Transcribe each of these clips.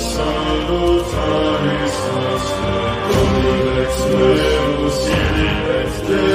salutaris nostra, Codex Meus, Codex Meus,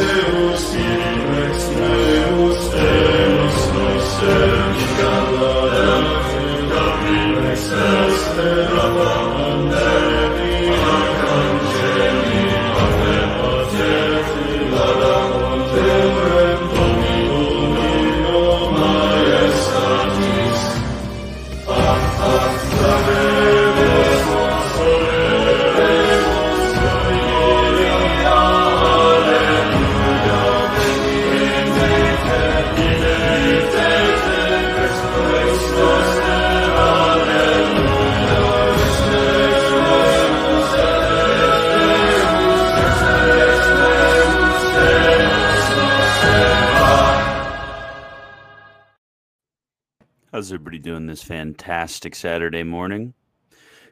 doing this fantastic Saturday morning?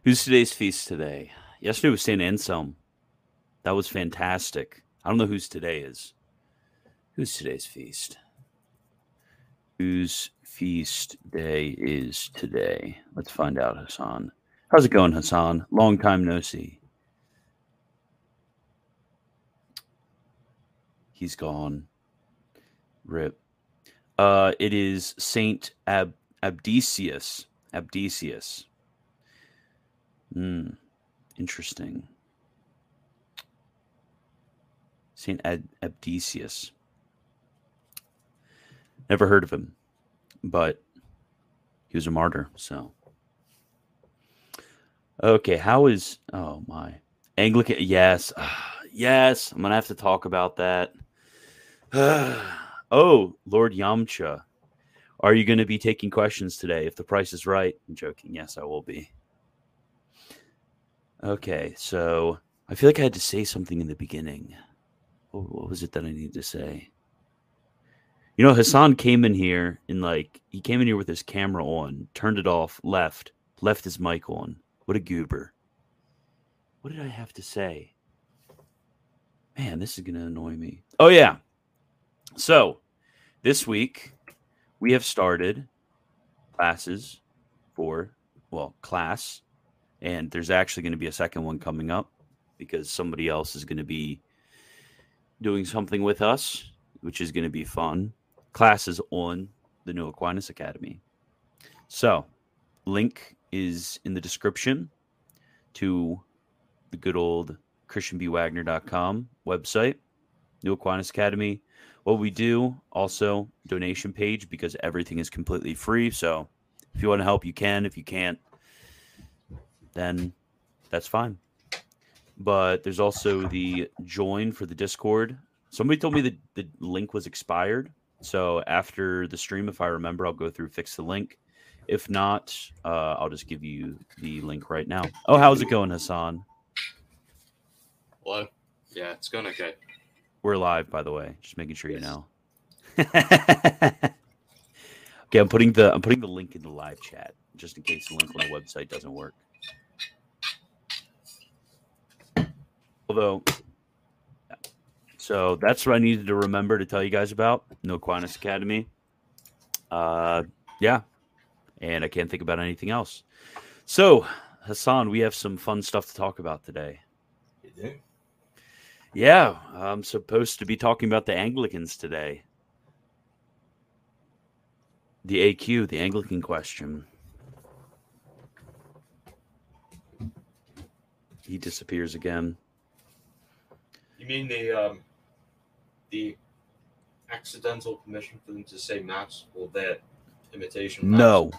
Who's today's feast today? Yesterday was St. Anselm. That was fantastic. I don't know whose today is. Who's today's feast? Whose feast day is today? Let's find out, Hasan. How's it going, Hasan? Long time no see. He's gone. Rip. Uh, it is Saint Ab Abdisius. Abdisius. Hmm. Interesting. Saint Ad- Abdisius. Never heard of him, but he was a martyr. So, okay, how is? Oh my, Anglican. Yes, yes. I'm gonna have to talk about that. oh, Lord Yamcha. Are you going to be taking questions today? If the price is right, I'm joking. Yes, I will be. Okay, so I feel like I had to say something in the beginning. What, was it that I needed to say? You know, Hasan came in here and like he came in here with his camera on, turned it off, left, left his mic on. What a goober. What did I have to say? Man, this is going to annoy me. Oh, yeah. So this week, we have started classes for well class and there's actually going to be a second one coming up because somebody else is going to be doing something with us which is going to be fun. Classes on the new aquinas academy. So link is in the description to the good old christianbwagner.com website new aquinas academy what we do also donation page because everything is completely free so if you want to help you can. If you can't then that's fine. But there's also the join for the discord. Somebody told me that the link was expired so after the stream if i remember i'll go through fix the link. If not uh, i'll just give you the link right now. Oh how's it going hasan? Hello. Yeah, it's going okay. We're live by the way just making sure you know. Okay i'm putting the i'm putting the link in the live chat just in case the link on the website doesn't work. Although yeah. so that's what i needed to remember to tell you guys about no aquinas academy. Uh yeah and i can't think about anything else. So hasan we have some fun stuff to talk about today. You do? Yeah i'm supposed to be talking about the anglicans today the aq the anglican question he disappears again You mean the um, the accidental permission for them to say mass or their imitation? Mass? No.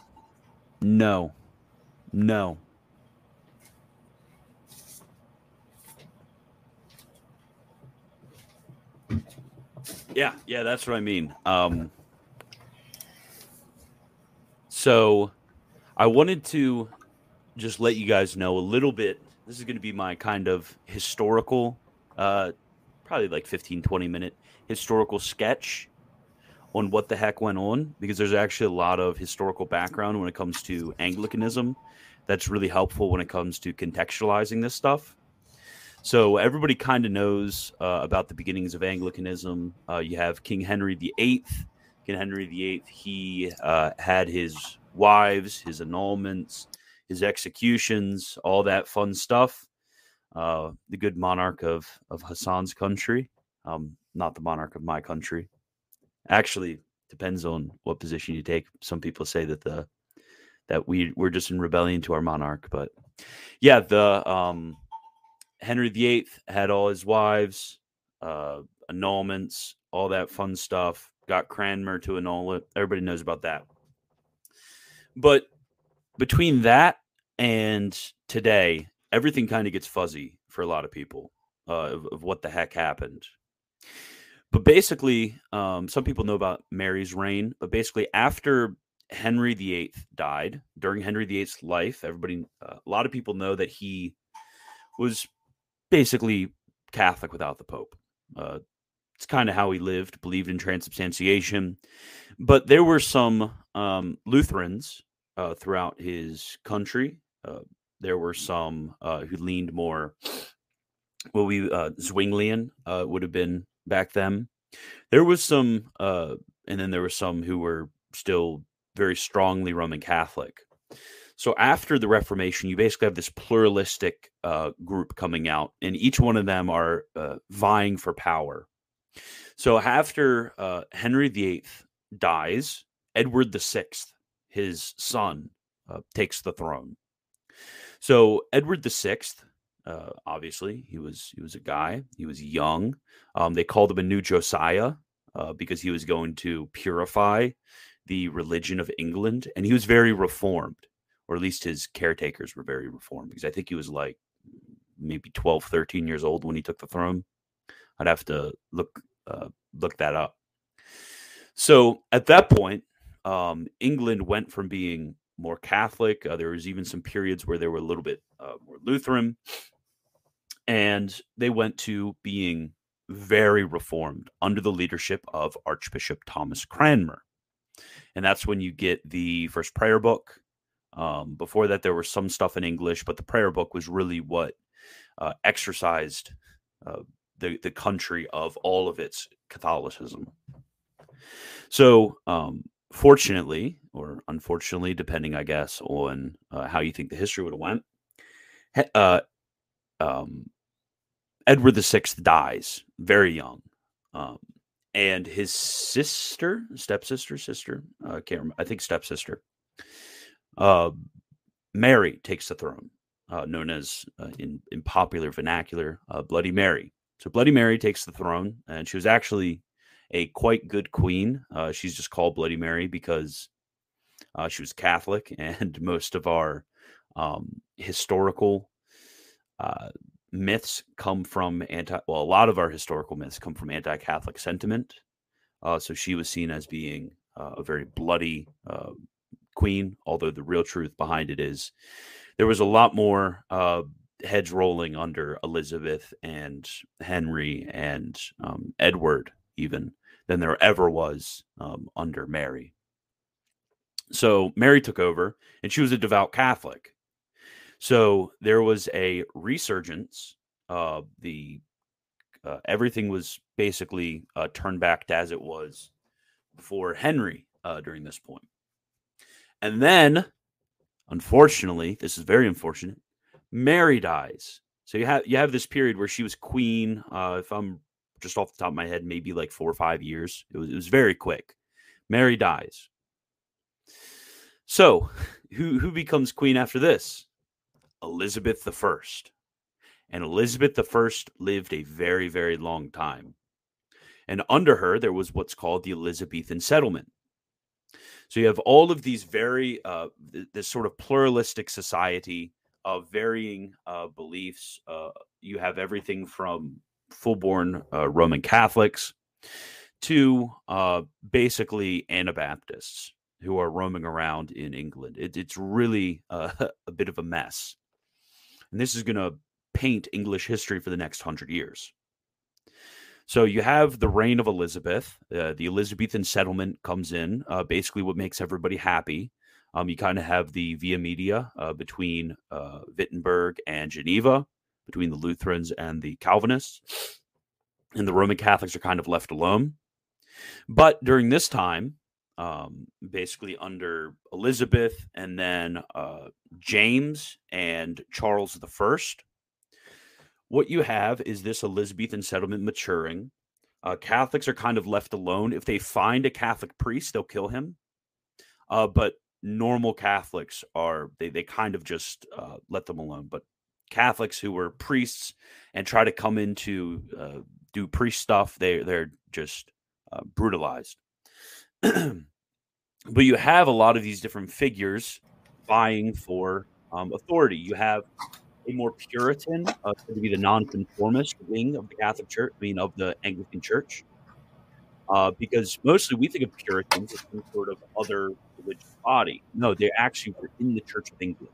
No. No. Yeah, yeah, that's what I mean. Um so I wanted to just let you guys know a little bit. This is going to be my kind of historical uh probably like 15 20 minute historical sketch on what the heck went on because there's actually a lot of historical background when it comes to Anglicanism that's really helpful when it comes to contextualizing this stuff. So everybody kind of knows uh, about the beginnings of Anglicanism. Uh, you have King Henry VIII. King Henry VIII, he uh, had his wives, his annulments. his executions, all that fun stuff. Uh, the good monarch of of Hasan's country, um, not the monarch of my country. Actually, depends on what position you take. Some people say that the that we we're just in rebellion to our monarch, but yeah, the um, Henry VIII had all his wives, uh, annulments, all that fun stuff. Got Cranmer to annul it. Everybody knows about that. But between that and today, everything kind of gets fuzzy for a lot of people uh, of, of, what the heck happened. But basically, um, some people know about Mary's reign. But basically, after Henry VIII died, during Henry VIII's life, everybody, uh, a lot of people know that he was basically Catholic without the Pope. Uh, it's kind of how he lived, believed in transubstantiation. But there were some um, Lutherans uh, throughout his country. Uh, there were some uh, who leaned more, what we uh, Zwinglian uh, would have been back then. There was some, and then there were some who were still very strongly Roman Catholic. So after the Reformation, you basically have this pluralistic uh, group coming out, and each one of them are uh, vying for power. So after uh, Henry VIII dies, Edward VI, his son, uh, takes the throne. So Edward VI, uh, obviously, he was he was a guy. He was young. Um, they called him a new Josiah uh, because he was going to purify the religion of England, and he was very reformed or at least his caretakers were very reformed because I think he was like maybe 12, 13 years old when he took the throne. I'd have to look uh, look that up. So at that point, um, England went from being more Catholic. Uh, there was even some periods where they were a little bit uh, more Lutheran, and they went to being very reformed under the leadership of Archbishop Thomas Cranmer. And that's when you get the first prayer book, um, before that, there was some stuff in English, but the prayer book was really what uh, exercised uh, the the country of all of its Catholicism. So, um, fortunately, or unfortunately, depending, I guess, on uh, how you think the history would have went, uh, um, Edward VI dies very young. Um, and his sister, stepsister, sister, I can't remember, I think stepsister, uh, Mary takes the throne, uh, known as uh, in in popular vernacular, uh, Bloody Mary. So Bloody Mary takes the throne, and she was actually a quite good queen. Uh, she's just called Bloody Mary because uh, she was Catholic, and most of our um, historical myths come from anti. Well, a lot of our historical myths come from anti-Catholic sentiment. so she was seen as being a very bloody queen, although the real truth behind it is there was a lot more uh, heads rolling under Elizabeth and Henry and um, Edward, even than there ever was um, under Mary. So Mary took over, and she was a devout Catholic. So there was a resurgence. Uh, the uh, everything was basically uh, turned back as it was for Henry uh, during this point. And then, unfortunately, this is very unfortunate. Mary dies. So you have you have this period where she was queen. Uh, if I'm just off the top of my head, maybe like four or five years. It was it was very quick. Mary dies. So, who who becomes queen after this? Elizabeth the First. And Elizabeth the First lived a very very long time. And under her, there was what's called the Elizabethan settlement. So you have all of these very uh, th- this sort of pluralistic society of varying uh, beliefs. Uh, you have everything from full-born uh, Roman Catholics to uh, basically Anabaptists who are roaming around in England. It, it's really uh, a bit of a mess, and this is going to paint English history for the next hundred years. So you have the reign of Elizabeth. Uh, the Elizabethan settlement comes in, uh, basically what makes everybody happy. Um, you kind of have the via media uh, between uh, Wittenberg and Geneva, between the Lutherans and the Calvinists. And the Roman Catholics are kind of left alone. But during this time, um, basically under Elizabeth and then uh, James and Charles the First. What you have is this Elizabethan settlement maturing. Uh, Catholics are kind of left alone. If they find a Catholic priest, they'll kill him. Uh, but normal Catholics are they they kind of just uh, let them alone. But Catholics who were priests and try to come into uh, do priest stuff, they they're just uh, brutalized. but you have a lot of these different figures vying for um, authority. You have a more Puritan, uh, to be the nonconformist wing of the Catholic Church, I mean, of the Anglican Church. Uh, because mostly we think of Puritans as some sort of other religious body. No, they actually were in the Church of England.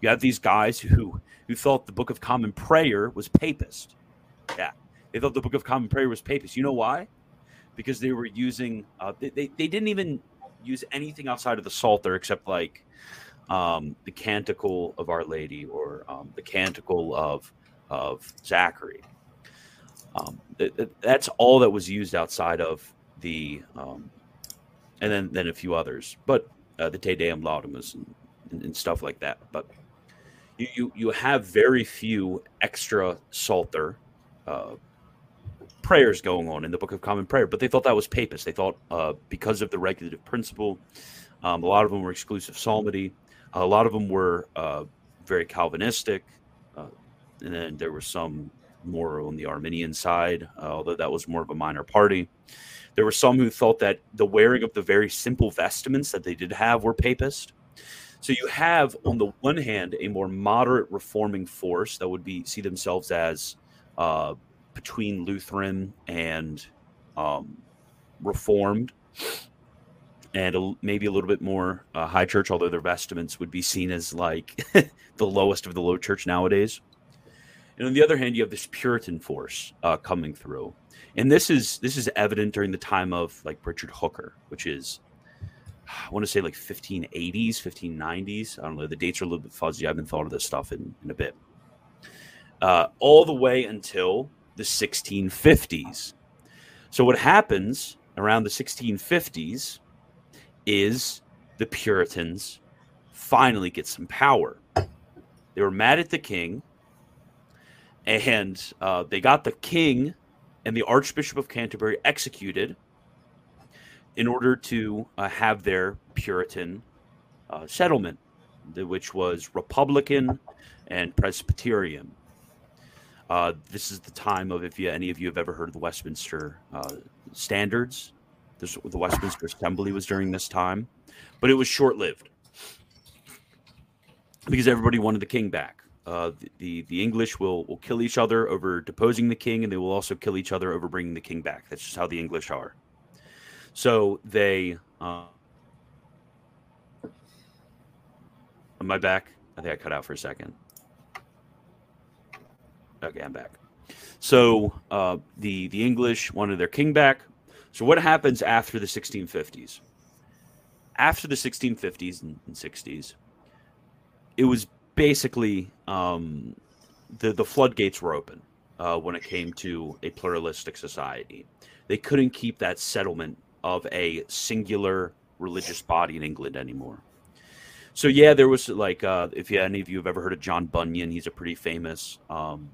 You have these guys who who thought the Book of Common Prayer was papist. Yeah, they thought the Book of Common Prayer was papist. You know why? Because they were using uh, they, they, they didn't even use anything outside of the Psalter except like um, the Canticle of Our Lady or um, the Canticle of of Zachary. Um, th- th- that's all that was used outside of the, um, and then then a few others, but uh, the Te Deum Laudamus and, and, and, stuff like that. But you you, you have very few extra Psalter uh, prayers going on in the Book of Common Prayer, but they thought that was papist. They thought uh, because of the regulative principle, um, a lot of them were exclusive psalmody. A lot of them were uh, very Calvinistic, uh, and then there were some more on the Arminian side, uh, although that was more of a minor party. There were some who thought that the wearing of the very simple vestments that they did have were papist. So you have, on the one hand, a more moderate reforming force that would be see themselves as uh, between Lutheran and um, Reformed, and a, maybe a little bit more uh, high church, although their vestments would be seen as like the lowest of the low church nowadays. And on the other hand, you have this Puritan force uh, coming through, and this is this is evident during the time of like Richard Hooker, which is I want to say like 1580s, 1590s. I don't know. The dates are a little bit fuzzy. I haven't thought of this stuff in, in a bit. Uh, all the way until the 1650s. So what happens around the 1650s is the Puritans finally get some power. They were mad at the king, and uh, they got the king and the Archbishop of Canterbury executed in order to uh, have their Puritan uh, settlement, which was Republican and Presbyterian. Uh, this is the time of if you, any of you have ever heard of the Westminster uh, Standards. This, the Westminster Assembly was during this time, but it was short lived because everybody wanted the king back. Uh, the, the, the English will will kill each other over deposing the king, and they will also kill each other over bringing the king back. That's just how the English are. So they. Uh, am I back? I think I cut out for a second. Okay, I'm back. So uh, the the English wanted their king back. So, what happens after the 1650s? After the 1650s and, 60s, it was basically um, the the floodgates were open uh, when it came to a pluralistic society. They couldn't keep that settlement of a singular religious body in England anymore. So yeah, there was like uh, if you, any of you have ever heard of John Bunyan, he's a pretty famous um,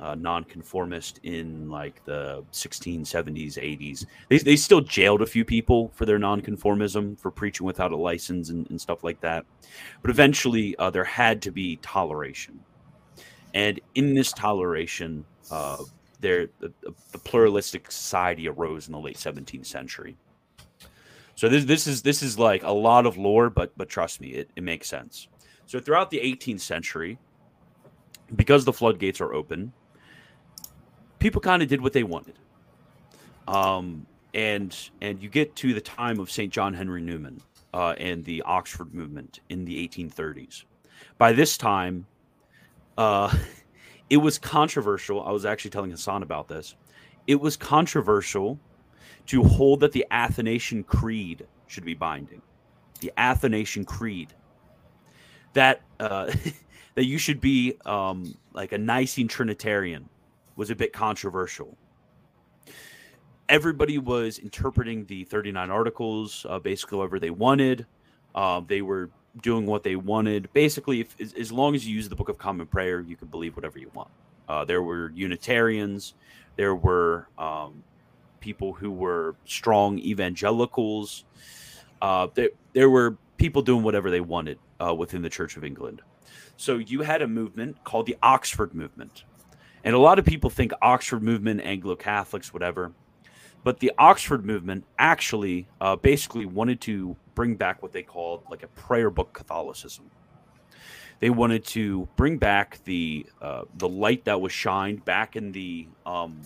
uh, nonconformist in like the 1670s, 80s. They, they still jailed a few people for their nonconformism, for preaching without a license and, and stuff like that. But eventually, uh, there had to be toleration. And in this toleration, uh, there the, the, pluralistic society arose in the late 17th century. So this this is this is like a lot of lore, but but trust me, it, it makes sense. So throughout the 18th century, because the floodgates are open, people kind of did what they wanted. Um, and and you get to the time of St. John Henry Newman uh, and the Oxford movement in the 1830s. By this time, uh, it was controversial. I was actually telling Hasan about this. It was controversial to hold that the Athanasian Creed should be binding. The Athanasian Creed. That uh, that you should be um, like a Nicene Trinitarian was a bit controversial. everybody was interpreting the 39 articles uh, basically however they wanted. Uh, they were doing what they wanted. Basically, if, as, as, long as you use the Book of Common Prayer, you can believe whatever you want. Uh, there were Unitarians, there were um, people who were strong evangelicals. Uh, there, there were people doing whatever they wanted uh, within the Church of England. So you had a movement called the Oxford Movement. And a lot of people think Oxford Movement, Anglo Catholics, whatever. But the Oxford Movement actually uh, basically wanted to bring back what they called like a prayer book Catholicism. They wanted to bring back the uh, the light that was shined back in the um,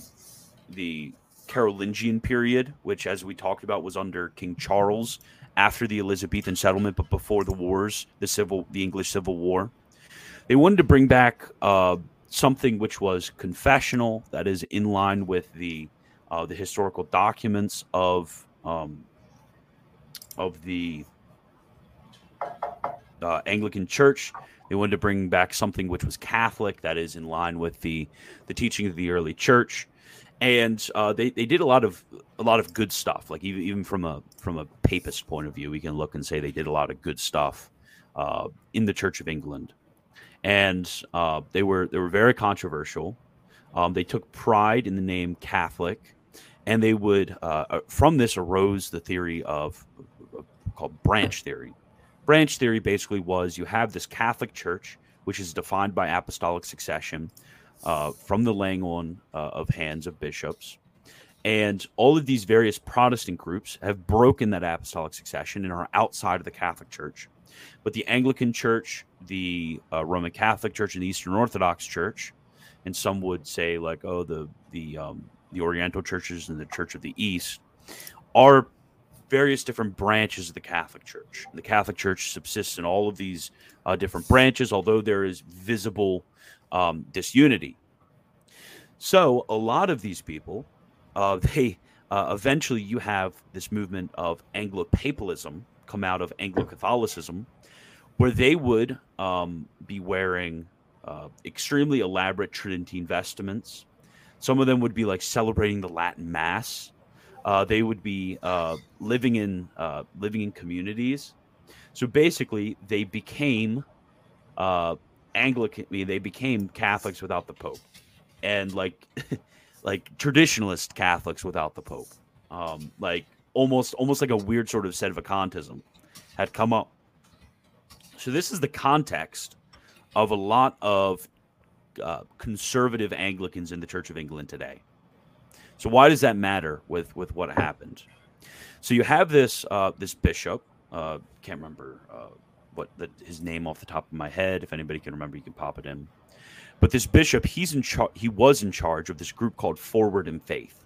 the Carolingian period, which, as we talked about, was under King Charles after the Elizabethan settlement, but before the wars, the civil, the English Civil War. They wanted to bring back uh, something which was confessional, that is in line with the uh, the historical documents of um, of the uh, Anglican Church. They wanted to bring back something which was Catholic, that is in line with the the teaching of the early church and uh, they they did a lot of a lot of good stuff. Like even even from a from a papist point of view, we can look and say they did a lot of good stuff uh, in the Church of England, and uh, they were they were very controversial. Um, they took pride in the name Catholic, and they would uh, uh, from this arose the theory of called branch theory. Branch theory basically was you have this Catholic Church, which is defined by apostolic succession uh, from the laying on uh, of hands of bishops. And all of these various Protestant groups have broken that apostolic succession and are outside of the Catholic Church. But the Anglican Church, the uh, Roman Catholic Church, and the Eastern Orthodox Church, and some would say like, oh, the the um, the Oriental churches and the Church of the East, are various different branches of the Catholic Church. The Catholic Church subsists in all of these uh, different branches, although there is visible um, disunity. So a lot of these people, uh, they uh, eventually you have this movement of Anglo-papalism come out of Anglo-Catholicism, where they would um, be wearing uh, extremely elaborate Tridentine vestments. Some of them would be like celebrating the Latin Mass. Uh, they would be uh, living in uh, living in communities. So basically, they became uh, Anglican. I mean, they became Catholics without the Pope, and like like traditionalist Catholics without the Pope. Um, like almost almost like a weird sort of set of sedevacantism had come up. So this is the context of a lot of uh, conservative Anglicans in the Church of England today. So why does that matter with with what happened? So you have this uh, this bishop. Uh, can't remember uh, what the, his name off the top of my head. If anybody can remember, you can pop it in. But this bishop, he's in charge. He was in charge of this group called Forward in Faith.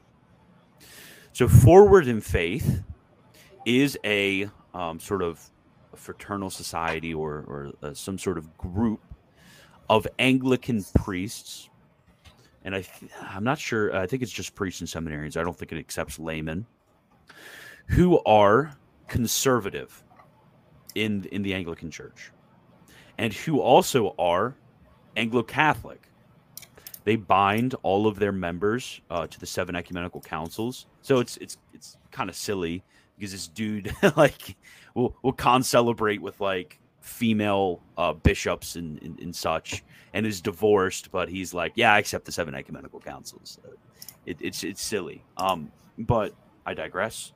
So Forward in Faith is a um, sort of fraternal society or, or uh, some sort of group of Anglican priests. And I th- I'm not sure. I think it's just priests and seminarians. I don't think it accepts laymen who are conservative in in the Anglican Church, and who also are Anglo Catholic. They bind all of their members uh, to the seven ecumenical councils. So it's it's it's kind of silly because this dude like will will con celebrate with like female uh, bishops and, and, and, such, and is divorced, but he's like, yeah, I accept the seven ecumenical councils. It, it's it's silly. Um, but I digress.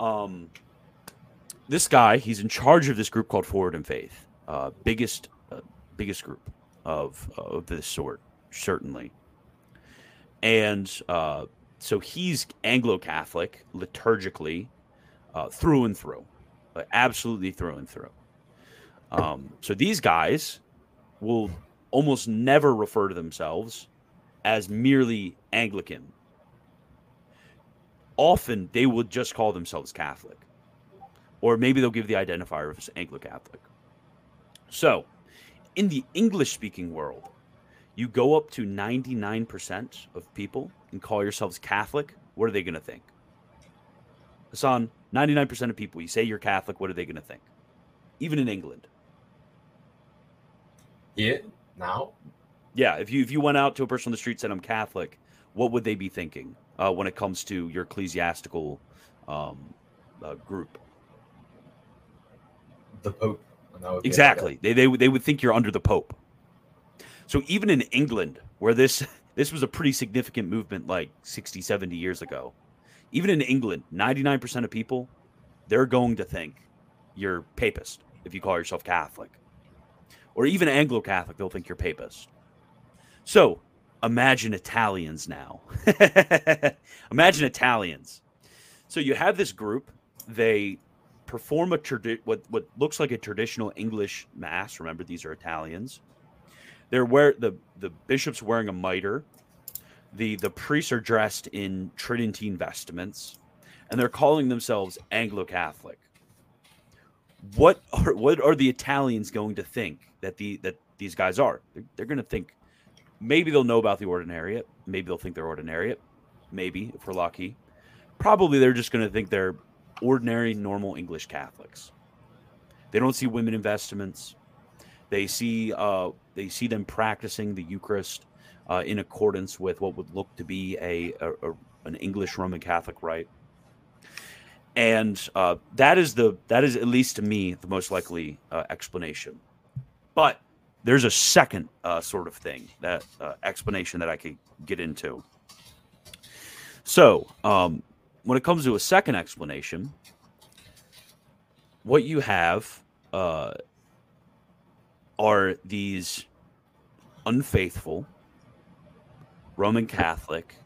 Um, this guy, he's in charge of this group called Forward in Faith, uh, biggest uh, biggest group of of this sort, certainly. And uh, so he's Anglo Catholic liturgically, uh, through and through, absolutely through and through. Um, so these guys will almost never refer to themselves as merely Anglican. Often they would just call themselves Catholic or maybe they'll give the identifier of Anglo Catholic. So, in the English speaking world, you go up to 99% of people and call yourselves Catholic, what are they going to think? Hasan, 99% of people, you say you're Catholic, what are they going to think? Even in England. Yeah, now? Yeah, if you if you went out to a person on the street and said I'm Catholic, what would they be thinking uh, when it comes to your ecclesiastical um, uh, group? The Pope. exactly. They, they they would think you're under the Pope. So even in England, where this this was a pretty significant movement like 60, 70 years ago, even in England, 99% of people, they're going to think you're papist if you call yourself Catholic. Or even Anglo Catholic, they'll think you're papist. So imagine Italians now. imagine Italians. So you have this group, they perform a tradi- what what looks like a traditional English mass. Remember, these are Italians. They're wear the the bishop's wearing a mitre. The the priests are dressed in Tridentine vestments, and they're calling themselves Anglo Catholic. What are what are the Italians going to think that the that these guys are? They're, they're going to think maybe they'll know about the ordinariate. Maybe they'll think they're ordinariate. Maybe if we're lucky. Probably they're just going to think they're ordinary, normal English Catholics. They don't see women in vestments. They see uh, they see them practicing the Eucharist uh, in accordance with what would look to be a, a, a an English Roman Catholic rite, and uh, that is the that is at least to me the most likely uh, explanation. But there's a second uh, sort of thing that uh, explanation that I could get into. So, um, when it comes to a second explanation, what you have uh, are these unfaithful Roman Catholic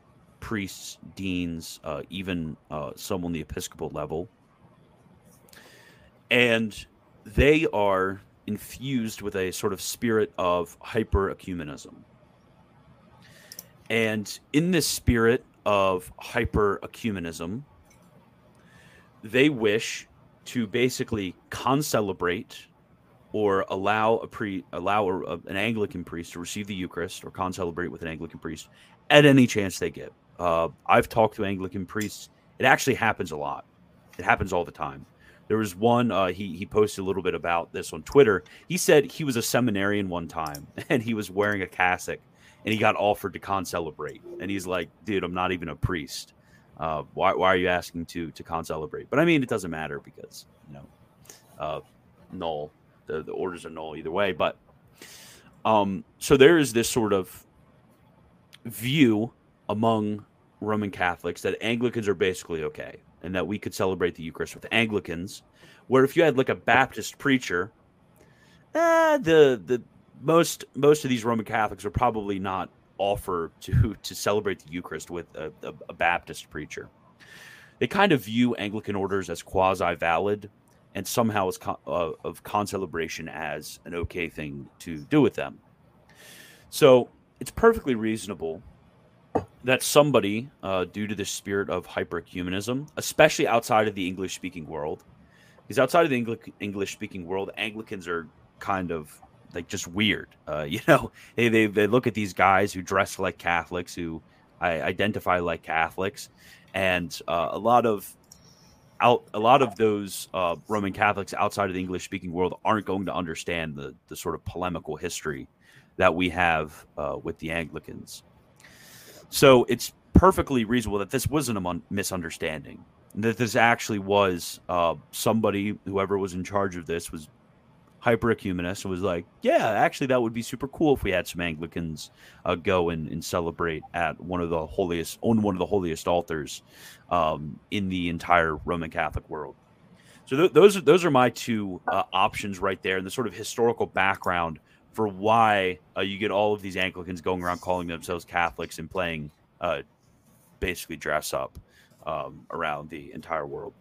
priests, deans, uh, even uh, some on the Episcopal level. And they are infused with a sort of spirit of hyper ecumenism. And in this spirit of hyper ecumenism, they wish to basically concelebrate or allow a pre allow a, an Anglican priest to receive the Eucharist or concelebrate with an Anglican priest at any chance they get. Uh, I've talked to Anglican priests. It actually happens a lot. It happens all the time. There was one uh, he he posted a little bit about this on Twitter. He said he was a seminarian one time and he was wearing a cassock and he got offered to concelebrate. And he's like, dude, I'm not even a priest. Uh, why, why are you asking to to concelebrate? But I mean, it doesn't matter because you know, uh, null. The the orders are null either way. But um, so there is this sort of view among Roman Catholics that Anglicans are basically okay, and that we could celebrate the Eucharist with Anglicans. Where if you had like a Baptist preacher, eh, the the most most of these Roman Catholics are probably not offer to to celebrate the Eucharist with a, a, a Baptist preacher. They kind of view Anglican orders as quasi valid, and somehow con- uh, of concelebration as an okay thing to do with them. So it's perfectly reasonable that somebody, uh, due to the spirit of hyperecumenism, especially outside of the English speaking world, because outside of the English speaking world, Anglicans are kind of like just weird. Uh, you know, they, they they look at these guys who dress like Catholics, who I identify like Catholics, and uh, a lot of out a lot of those uh, Roman Catholics outside of the English speaking world aren't going to understand the the sort of polemical history that we have uh, with the Anglicans. So it's perfectly reasonable that this wasn't a misunderstanding. That this actually was uh, somebody, whoever was in charge of this, was hyper ecumenist was like, yeah, actually, that would be super cool if we had some Anglicans uh, go and, and celebrate at one of the holiest, on one of the holiest altars um, in the entire Roman Catholic world. So th- those are those are my two uh, options right there, and the sort of historical background for why uh, you get all of these Anglicans going around calling themselves Catholics and playing uh, basically dress up um, around the entire world.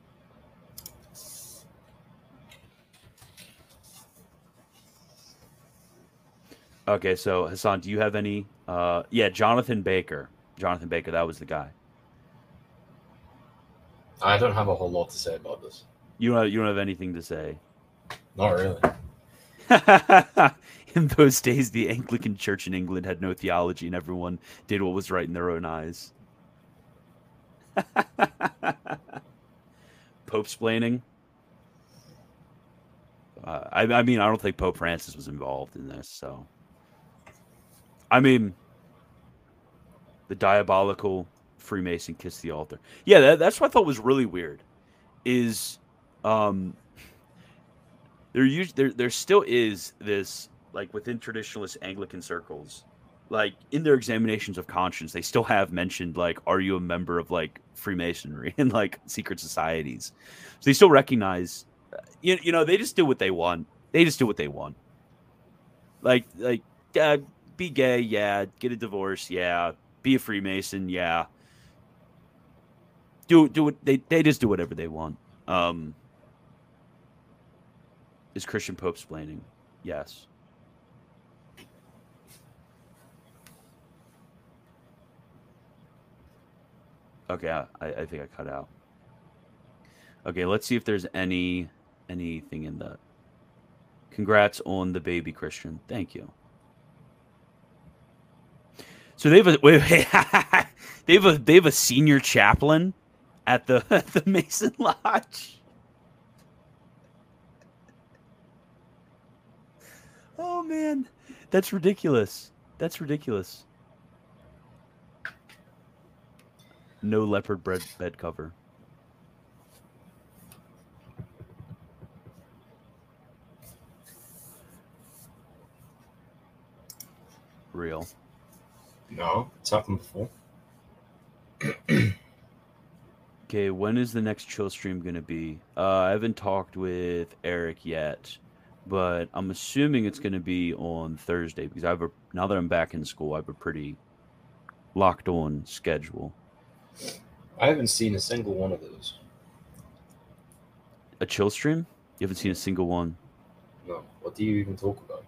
Okay, so Hasan, do you have any? Uh, yeah, Jonathan Baker. Jonathan Baker, that was the guy. I don't have a whole lot to say about this. You don't. Have, you don't have anything to say. Not really. in those days, the Anglican Church in England had no theology, and everyone did what was right in their own eyes. Pope splaining. Uh, I, I mean, I don't think Pope Francis was involved in this, so. I mean, the diabolical Freemason kiss the altar. Yeah, that, that's what I thought was really weird. Is um, there there there still is this like within traditionalist Anglican circles, like in their examinations of conscience, they still have mentioned like, are you a member of like Freemasonry and like secret societies? So they still recognize, you, you know, they just do what they want. They just do what they want. Like like uh, be gay, yeah. Get a divorce, yeah. Be a Freemason, yeah. Do do what they they just do whatever they want. Um, is Christian Pope splaining? Yes. Okay, I, I think I cut out. Okay, let's see if there's any anything in that. Congrats on the baby, Christian. Thank you. So they have a wait, wait, they have a they have a senior chaplain at the at the Mason Lodge. Oh man, that's ridiculous. That's ridiculous. No leopard bed bed cover. Real. No, it's happened before. Okay, when is the next chill stream gonna be? Uh, I haven't talked with Eric yet, but I'm assuming it's gonna be on Thursday because I have a now that I'm back in school, I have a pretty locked on schedule. I haven't seen a single one of those. A chill stream? You haven't seen a single one. No. What do you even talk about?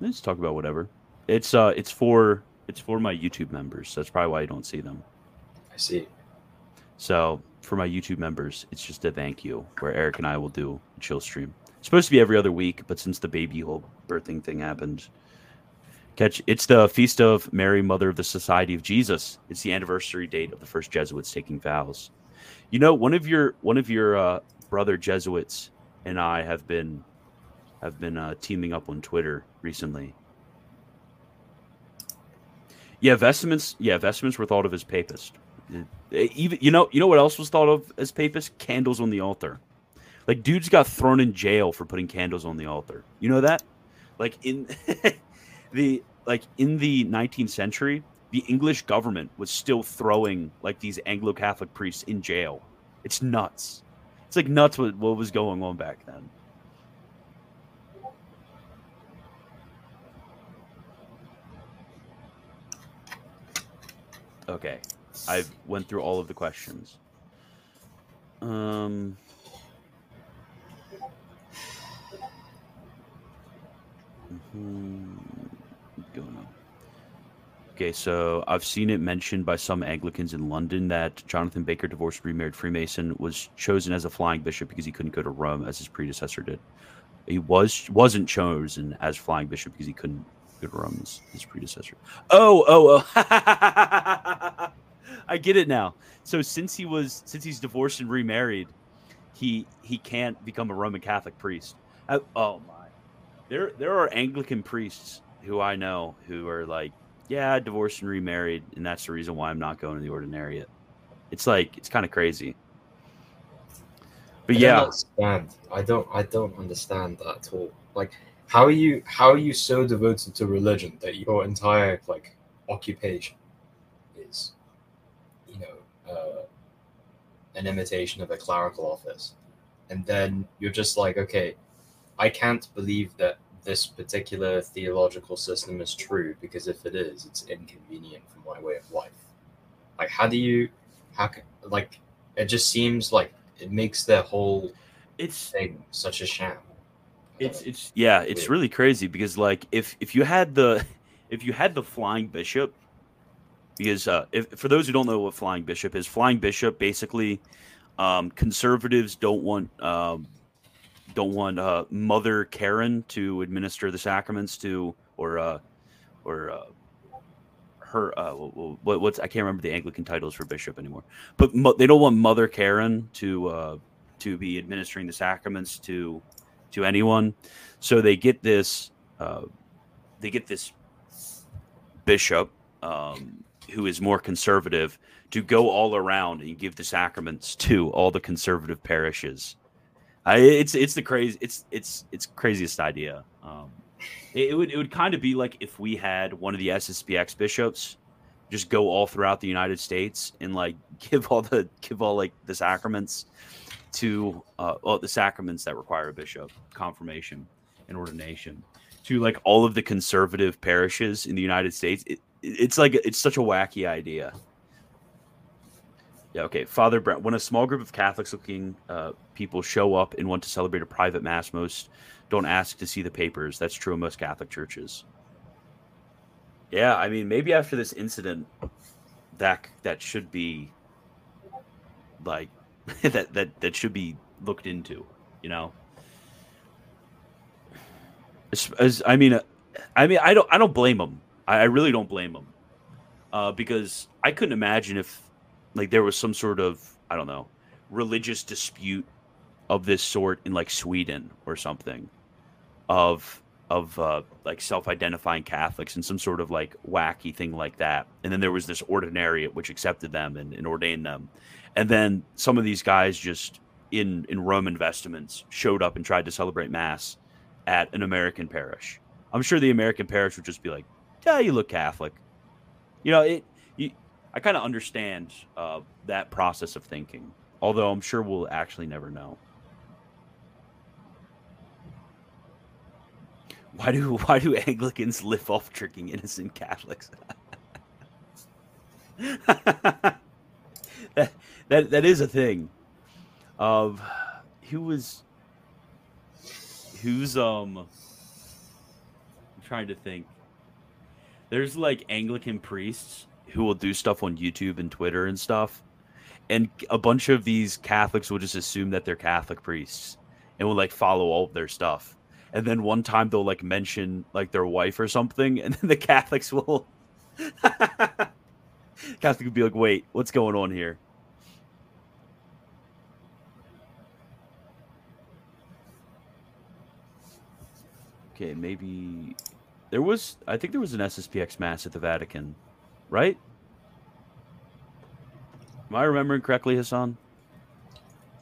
Let's talk about whatever. It's uh, it's for it's for my YouTube members. So that's probably why you don't see them. I see. So for my YouTube members, it's just a thank you where Eric and I will do a chill stream. It's supposed to be every other week, but since the baby whole birthing thing happened, catch it's the feast of Mary, Mother of the Society of Jesus. It's the anniversary date of the first Jesuits taking vows. You know, one of your one of your uh, brother Jesuits and I have been have been uh, teaming up on Twitter recently. Yeah, vestments. Yeah, vestments were thought of as papist. Uh, Even you know, you know what else was thought of as papist? Candles on the altar. Like dudes got thrown in jail for putting candles on the altar. You know that? Like in the like in the 19th century, the English government was still throwing like these Anglo-Catholic priests in jail. It's nuts. It's like nuts what, what was going on back then. Okay. I went through all of the questions. Um mhm, on. Okay, so I've seen it mentioned by some Anglicans in London that Jonathan Baker, divorced remarried Freemason, was chosen as a flying bishop because he couldn't go to Rome as his predecessor did. He was wasn't chosen as flying bishop because he couldn't go to Rome his predecessor. Oh, oh, oh! I get it now. So since he was since he's divorced and remarried, he he can't become a Roman Catholic priest. Uh, oh my! There there are Anglican priests who I know who are like, yeah, divorced and remarried, and that's the reason why I'm not going to the ordinariate. It's like it's kind of crazy. But I yeah, don't. I don't. I don't understand that at all. Like, how are you? How are you so devoted to religion that your entire like occupation is, you know, uh, an imitation of a clerical office, and then you're just like, okay, I can't believe that this particular theological system is true because if it is, it's inconvenient for my way of life. Like, how do you? How can like? It just seems like it makes their whole it's thing such a sham. It's it's yeah, it's Weird. really crazy because like if if you had the if you had the flying bishop because uh if for those who don't know what flying bishop is, flying bishop basically um conservatives don't want um don't want uh mother Karen to administer the sacraments to or uh or uh her uh what what's I can't remember the Anglican titles for bishop anymore. But mo- they don't want mother Karen to uh to be administering the sacraments to to anyone. So they get this uh, they get this bishop um, who is more conservative to go all around and give the sacraments to all the conservative parishes. I, it's it's the crazy it's it's it's craziest idea. Um, it, it would it would kind of be like if we had one of the SSPX bishops just go all throughout the United States and like give all the give all like the sacraments to uh, well the sacraments that require a bishop confirmation and ordination to like all of the conservative parishes in the United States. It, it's like it's such a wacky idea. Yeah, okay. Father Brent, when a small group of Catholics looking uh, people show up and want to celebrate a private mass, most don't ask to see the papers. That's true in most Catholic churches. Yeah, I mean, maybe after this incident, that that should be like that that that should be looked into. You know, as, as I mean, uh, I mean, I don't I don't blame him. I, I really don't blame him, uh, because I couldn't imagine if like there was some sort of I don't know religious dispute of this sort in like Sweden or something of of uh, like self-identifying Catholics and some sort of like wacky thing like that. And then there was this ordinariate which accepted them and, and ordained them. And then some of these guys just in in Roman vestments showed up and tried to celebrate mass at an American parish. I'm sure the American parish would just be like, "Yeah, you look Catholic." You know, it. You, I kind of understand uh, that process of thinking, although I'm sure we'll actually never know. Why do why do Anglicans live off tricking innocent Catholics? that, that that is a thing. Of who was who's um I'm trying to think. There's like Anglican priests who will do stuff on YouTube and Twitter and stuff. And a bunch of these Catholics will just assume that they're Catholic priests and will like follow all of their stuff and then one time they'll like mention like their wife or something, and then the Catholics will Catholic would be like, "Wait, what's going on here?" Okay, maybe there was. I think there was an SSPX mass at the Vatican, right? Am I remembering correctly, Hasan?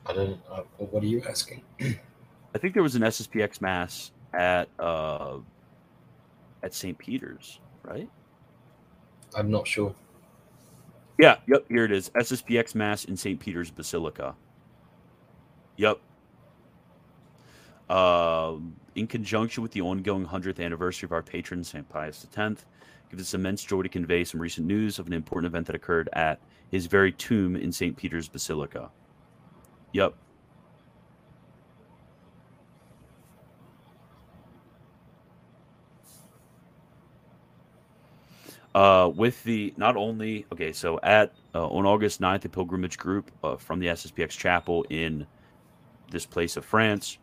I don't. Uh, what are you asking? I think there was an SSPX mass at uh, at St. Peter's, right? I'm not sure. Yeah, yep, here it is. SSPX mass in St. Peter's Basilica. Yep. Uh, in conjunction with the ongoing 100th anniversary of our patron, St. Pius X, gives us immense joy to convey some recent news of an important event that occurred at his very tomb in St. Peter's Basilica. Yep. Uh, with the not only okay, so at uh, on August 9th, a pilgrimage group uh, from the SSPX chapel in this place of France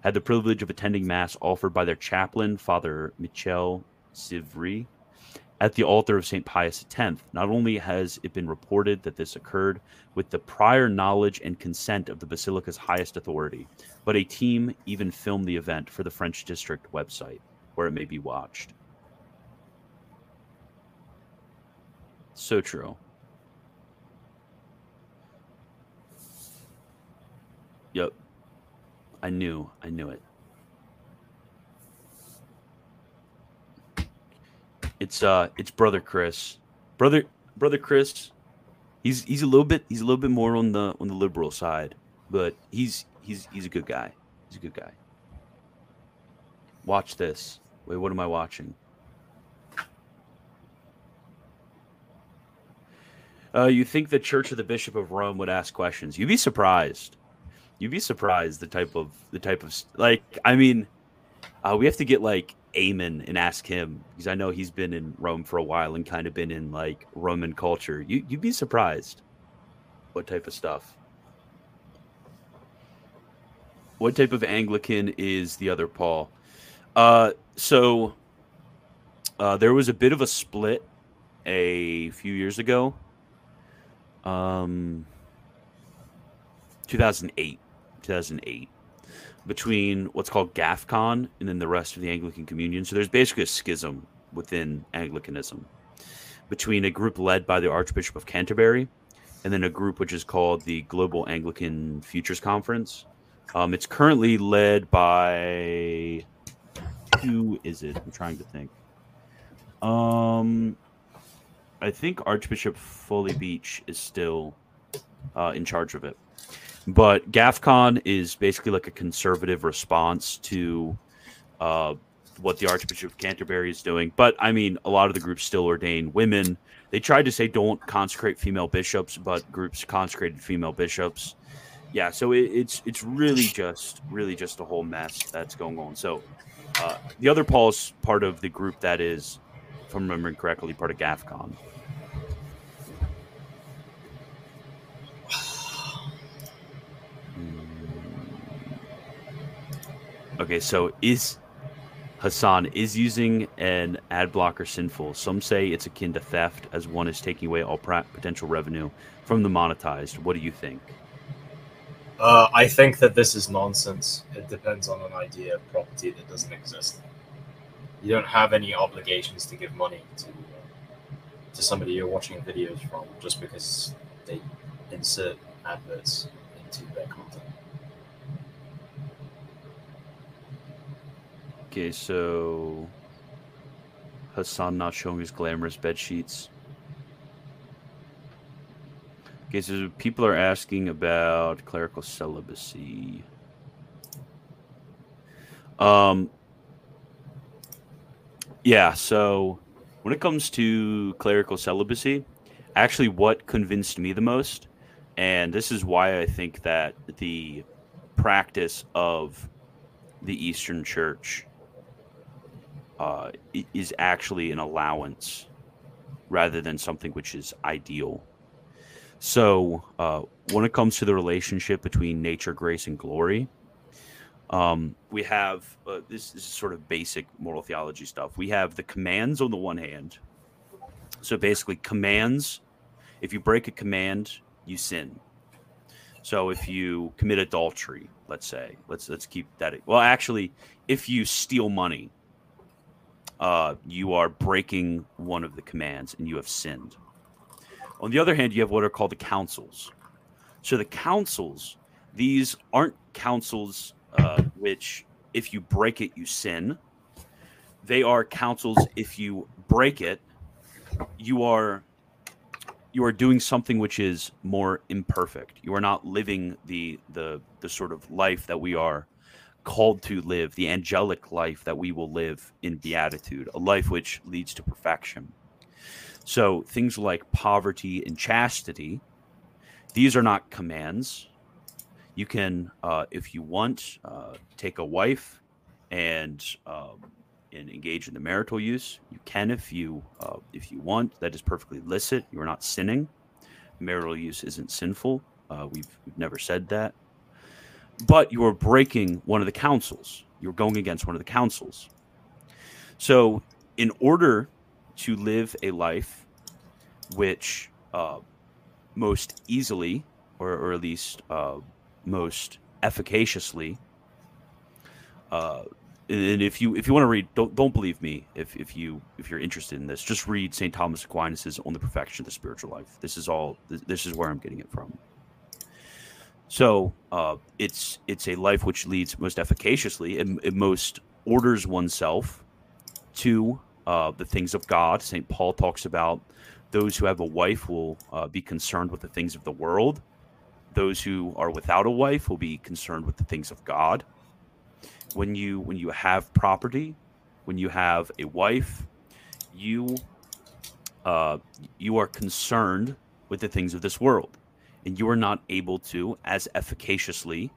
had the privilege of attending mass offered by their chaplain, Father Michel Sivry, at the altar of St. Pius X. Not only has it been reported that this occurred with the prior knowledge and consent of the basilica's highest authority, but a team even filmed the event for the French district website, where it may be watched. So true. Yep. I knew. I knew it. It's uh it's brother Chris. Brother brother Chris. He's he's a little bit he's a little bit more on the on the liberal side, but he's he's he's a good guy. He's a good guy. Watch this. Wait, what am I watching? Uh, you think the Church of the Bishop of Rome would ask questions? You'd be surprised. You'd be surprised the type of the type of like. I mean, uh, we have to get like Amen and ask him because I know he's been in Rome for a while and kind of been in like Roman culture. You you'd be surprised what type of stuff. What type of Anglican is the other Paul? Uh, so uh, there was a bit of a split a few years ago um, 2008, 2008, between what's called GAFCON and then the rest of the Anglican Communion. So there's basically a schism within Anglicanism. between a group led by the Archbishop of Canterbury and then a group which is called the Global Anglican Futures Conference. Um, it's currently led by who is it? I'm trying to think. Um, I think Archbishop Foley Beach is still uh, in charge of it. But GAFCON is basically like a conservative response to uh, what the Archbishop of Canterbury is doing. But I mean, a lot of the groups still ordain women. They tried to say don't consecrate female bishops, but groups consecrated female bishops. Yeah, so it, it's it's really just really just a whole mess that's going on. So uh, the other Paul's part of the group that is, I'm remembering correctly, part of GAFCON. Okay, so is Hasan is using an ad blocker sinful? Some say it's akin to theft, as one is taking away all potential revenue from the monetized. What do you think? Uh, I think that this is nonsense. It depends on an idea of property that doesn't exist. You don't have any obligations to give money to to somebody you're watching videos from just because they insert adverts into their content. Okay, so Hasan not showing his glamorous bed sheets. Okay, so people are asking about clerical celibacy. Um, yeah, so when it comes to clerical celibacy, actually, what convinced me the most, and this is why I think that the practice of the Eastern Church uh, is actually an allowance rather than something which is ideal. So, uh, when it comes to the relationship between nature, grace, and glory, um, we have uh, this, this is sort of basic moral theology stuff. We have the commands on the one hand. So, basically, commands, if you break a command, you sin. So, if you commit adultery, let's say, let's let's keep that. Well, actually, if you steal money, uh, you are breaking one of the commands and you have sinned. On the other hand, you have what are called the counsels. So the counsels, these aren't counsels uh, which, if you break it, you sin. They are counsels if you break it, you are you are doing something which is more imperfect. You are not living the the the sort of life that we are called to live, the angelic life that we will live in beatitude, a life which leads to perfection. So things like poverty and chastity, these are not commands. You can, uh, if you want, uh, take a wife and um, and engage in the marital use. You can if you uh, if you want. That is perfectly licit. You are not sinning. Marital use isn't sinful. Uh, we've, we've never said that but you are breaking one of the counsels. You're going against one of the counsels. So, in order to live a life which uh, most easily, or, or at least uh, most efficaciously, uh, and if you if you want to read, don't don't believe me. If if you if you're interested in this, just read Saint Thomas Aquinas's On the Perfection of the Spiritual Life. This is all. This, is where I'm getting it from. So uh, it's it's a life which leads most efficaciously and, and most orders oneself to uh, the things of God. Saint Paul talks about those who have a wife will uh, be concerned with the things of the world. Those who are without a wife will be concerned with the things of God. When you when you have property, when you have a wife, you uh, you are concerned with the things of this world and you are not able to, as efficaciously,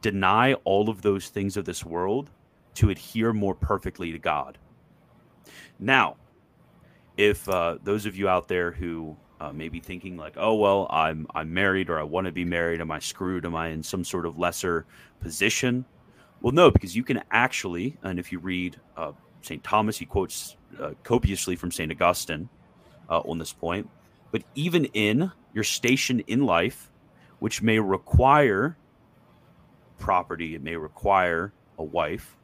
deny all of those things of this world to adhere more perfectly to God. Now, if uh, those of you out there who uh, may be thinking like, "Oh well, I'm I'm married or I want to be married. Am I screwed? Am I in some sort of lesser position?" Well, no, because you can actually, and if you read uh, Saint Thomas, he quotes uh, copiously from Saint Augustine uh, on this point. But even in your station in life, which may require property, it may require a wife.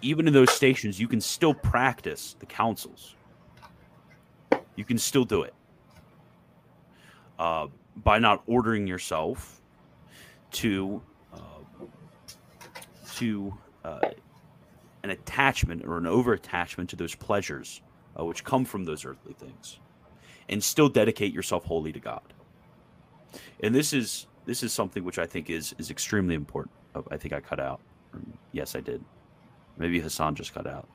Even in those stations, you can still practice the counsels. You can still do it uh, by not ordering yourself to uh, to uh, an attachment or an over attachment to those pleasures uh, which come from those earthly things, and still dedicate yourself wholly to God. And this is this is something which I think is is extremely important. Oh, I think I cut out. Yes, I did. Maybe Hasan just cut out.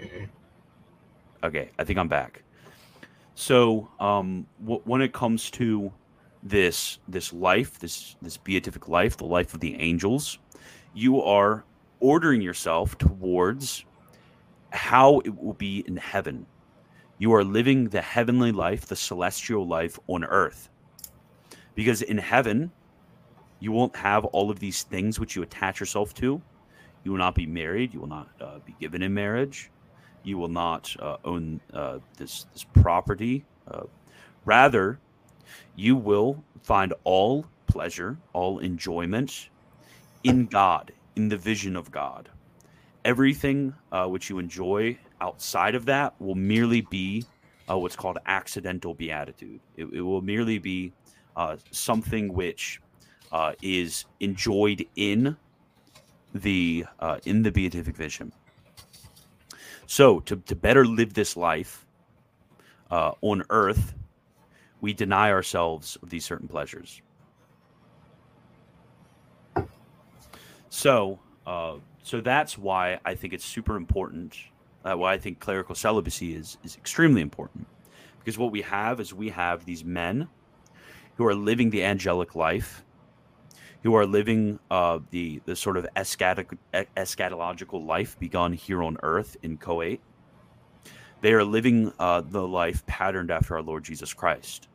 Mm-hmm. Okay, I think I'm back. So, um, w- when it comes to this this life, this this beatific life, the life of the angels, you are ordering yourself towards how it will be in heaven. You are living the heavenly life, the celestial life on earth. Because in heaven, you won't have all of these things which you attach yourself to. You will not be married. You will not uh, be given in marriage. You will not uh, own uh, this, this property. Uh, rather, you will find all pleasure, all enjoyment in God, in the vision of God. Everything uh, which you enjoy outside of that will merely be uh, what's called accidental beatitude. It, it will merely be uh, something which is enjoyed in the in the beatific vision. So to, to better live this life uh, on earth, we deny ourselves of these certain pleasures. So, uh, so that's why I think it's super important. Uh, why I think clerical celibacy is is extremely important, because what we have is we have these men who are living the angelic life, who are living uh, the the sort of eschatic, eschatological life begun here on earth inchoate. They are living uh, the life patterned after our Lord Jesus Christ.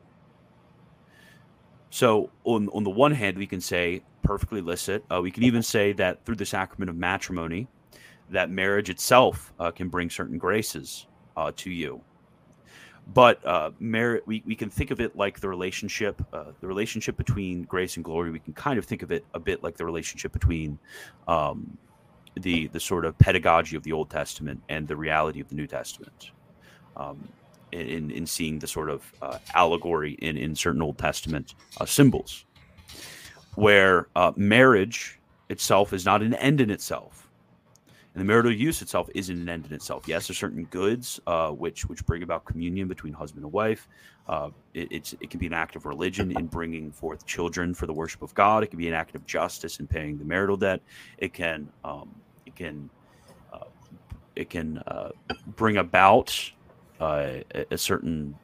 So, on on the one hand, we can say perfectly licit. Uh, we can even say that through the sacrament of matrimony, that marriage itself uh, can bring certain graces uh, to you but uh, merit we, we can think of it like the relationship uh, the relationship between grace and glory. We can kind of think of it a bit like the relationship between um, the the sort of pedagogy of the old testament and the reality of the new testament um, in, in seeing the sort of uh, allegory in, in certain old testament uh, symbols where uh, marriage itself is not an end in itself and the marital use itself isn't an end in itself. Yes, there's certain goods uh, which which bring about communion between husband and wife. Uh, it, it's it can be an act of religion in bringing forth children for the worship of God. It can be an act of justice in paying the marital debt. It can um, it can uh, it can uh, bring about uh, a, a, certain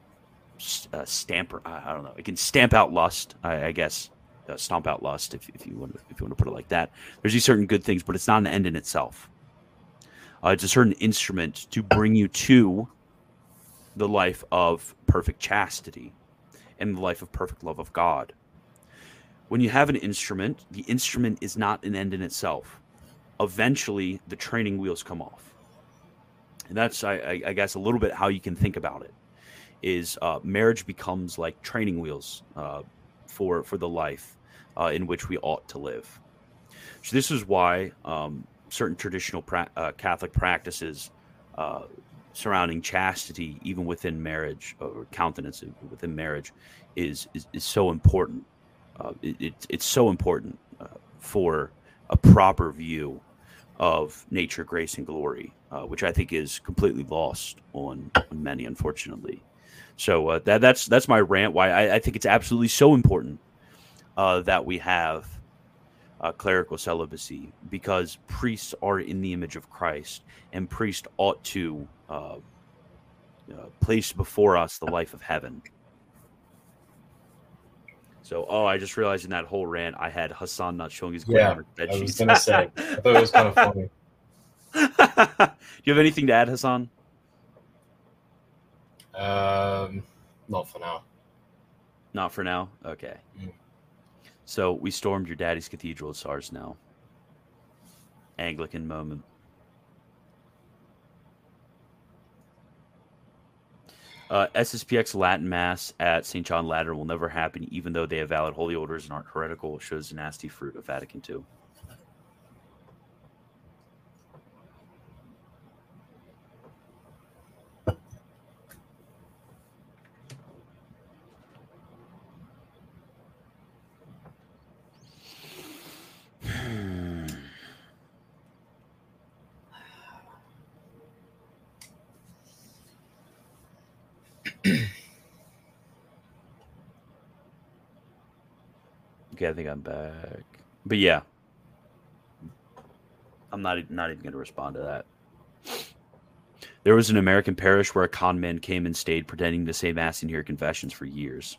uh, stamper. I, I, don't know. It can stamp out lust. I, I guess. stomp out lust, if, if you want to, if you want to put it like that. There's these certain good things, but it's not an end in itself. Uh, it's a certain instrument to bring you to the life of perfect chastity and the life of perfect love of God. When you have an instrument, the instrument is not an end in itself. Eventually, the training wheels come off. And that's, I, I guess, a little bit how you can think about it. Is uh, marriage becomes like training wheels uh, for for the life uh, in which we ought to live. So this is why um, certain traditional pra- uh, Catholic practices uh, surrounding chastity, even within marriage or continence within marriage, is is, is so important. Uh, it, it, it's so important uh, for a proper view of nature, grace, and glory, uh, which I think is completely lost on, many, unfortunately. So uh, that that's that's my rant. Why I, I think it's absolutely so important that we have uh, clerical celibacy because priests are in the image of Christ, and priests ought to uh, uh, place before us the life of heaven. So, oh, I just realized in that whole rant, I had Hasan not showing his yeah. Bed I was gonna say, I thought it was kind of funny. Do you have anything to add, Hasan? Um, not for now. Not for now. Okay. Mm. So we stormed your daddy's cathedral. It's ours now. Anglican moment. Uh, SSPX Latin Mass at St. John Lateran will never happen, even though they have valid holy orders and aren't heretical. It shows the nasty fruit of Vatican II. Okay, I think I'm back. But yeah, I'm not not even going to respond to that. There was an American parish where a con man came and stayed, pretending to say mass and hear confessions for years.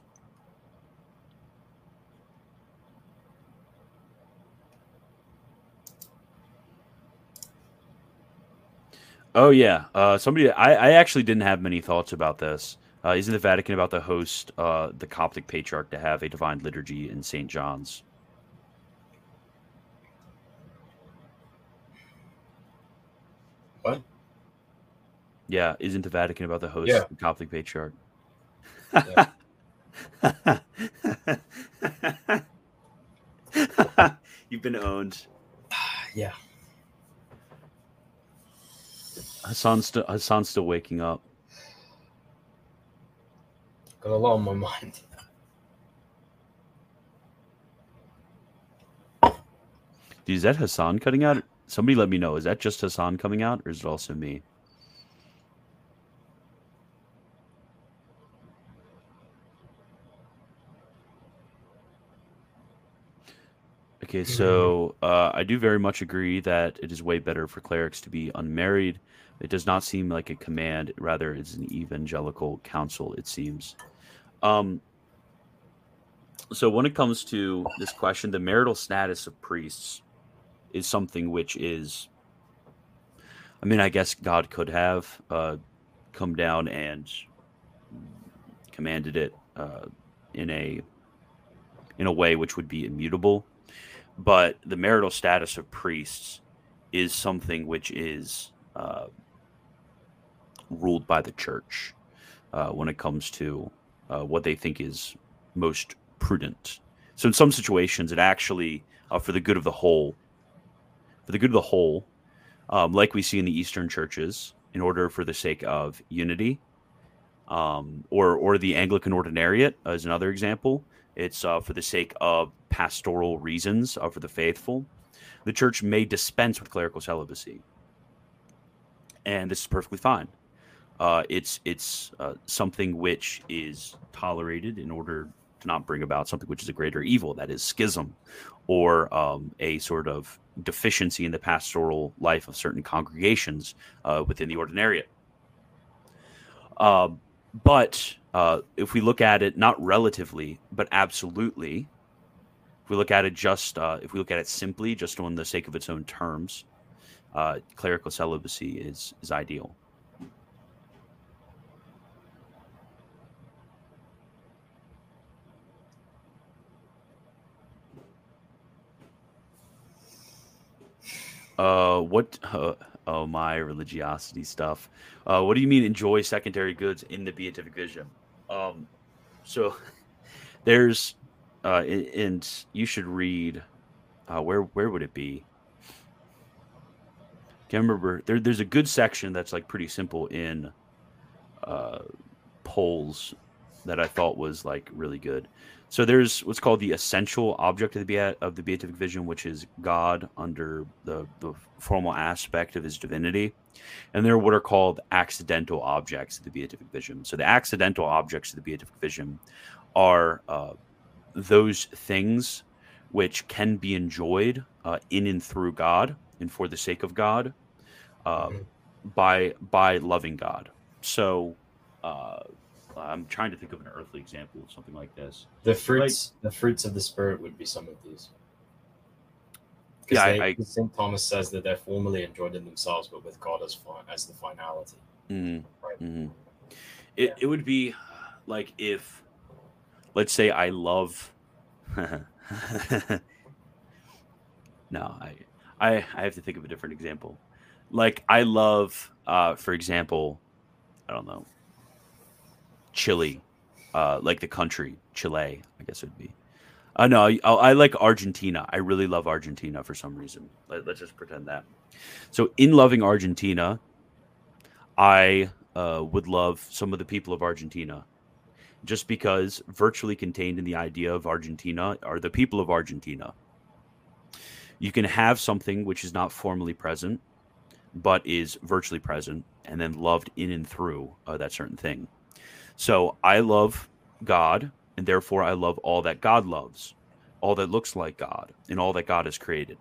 Oh yeah, uh, somebody. I, I actually didn't have many thoughts about this. Uh, isn't the Vatican about to host uh, the Coptic Patriarch to have a divine liturgy in St. John's? What? Yeah, isn't the Vatican about to host Yeah. the Coptic Patriarch? Yeah. You've been owned. yeah. Hasan's, st- Hasan's still waking up. Got a lot on my mind. Is that Hasan cutting out? Somebody let me know. Is that just Hasan coming out, or is it also me? Okay, so uh, I do very much agree that it is way better for clerics to be unmarried. It does not seem like a command; rather, it's an evangelical counsel. It seems. Um, so when it comes to this question, the marital status of priests is something which is I mean, I guess God could have uh, come down and commanded it uh, in a in a way which would be immutable, but the marital status of priests is something which is uh, ruled by the church uh, when it comes to uh, what they think is most prudent. So in some situations, it actually, uh, for the good of the whole, for the good of the whole, um, like we see in the Eastern churches, in order for the sake of unity, um, or or the Anglican Ordinariate as another example. It's uh, for the sake of pastoral reasons uh, for the faithful. The church may dispense with clerical celibacy, and this is perfectly fine. Uh, it's it's uh, something which is tolerated in order to not bring about something which is a greater evil, that is schism, or um, a sort of deficiency in the pastoral life of certain congregations uh, within the ordinariate. Um, but uh, if we look at it not relatively, but absolutely, if we look at it just, uh, if we look at it simply, just on the sake of its own terms, uh, clerical celibacy is is ideal. Uh, what? Uh, oh, my religiosity stuff. Uh, what do you mean enjoy secondary goods in the beatific vision? Um, so there's, uh, and you should read. Uh, where where would it be? Can't remember. There, there's a good section that's like pretty simple in uh, polls that I thought was like really good. So there's what's called the essential object of the beat of the beatific vision, which is God under the the formal aspect of His divinity, and there are what are called accidental objects of the beatific vision. So the accidental objects of the beatific vision are uh, those things which can be enjoyed uh, in and through God and for the sake of God uh, Mhm. by by loving God. So. I'm trying to think of an earthly example of something like this. The fruits, the fruits of the spirit would be some of these. Because Yeah, I- they- I- 'cause St. Thomas says that they're formally enjoyed in themselves, but with God as fi- as the finality. Mhm, Right. mhm. It it would be like if, let's say, I love. no, I, I I have to think of a different example. Like I love, uh, for example, I don't know, Chile, uh, like the country Chile. I guess it would be. Uh, no, I, I like Argentina. I really love Argentina for some reason. Let, let's just pretend that. So, in loving Argentina, I uh, would love some of the people of Argentina, just because virtually contained in the idea of Argentina are the people of Argentina. You can have something which is not formally present, but is virtually present, and then loved in and through uh, that certain thing. So I love God, and therefore I love all that God loves, all that looks like God, and all that God has created.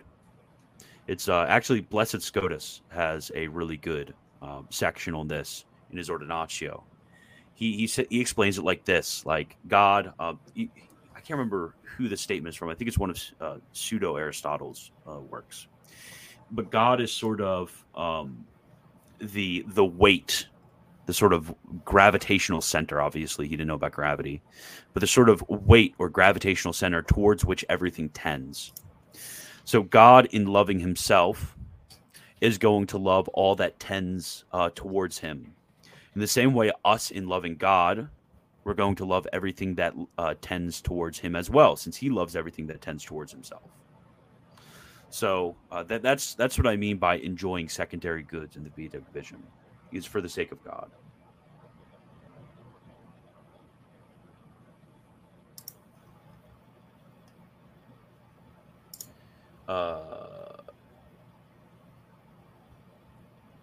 It's uh, actually Blessed Scotus has a really good um, section on this in his Ordinatio. He he he explains it like this: like God, uh, he, I can't remember who the statement is from. I think it's one of uh, pseudo Aristotle's uh, works. But God is sort of um, the the weight, the sort of gravitational center. Obviously, he didn't know about gravity, but the sort of weight or gravitational center towards which everything tends. So God, in loving Himself, is going to love all that tends uh, towards Him. In the same way, us in loving God, we're going to love everything that uh, tends towards Him as well, since He loves everything that tends towards Himself. So uh, that, that's that's what I mean by enjoying secondary goods in the beatific vision. It's for the sake of God. Uh,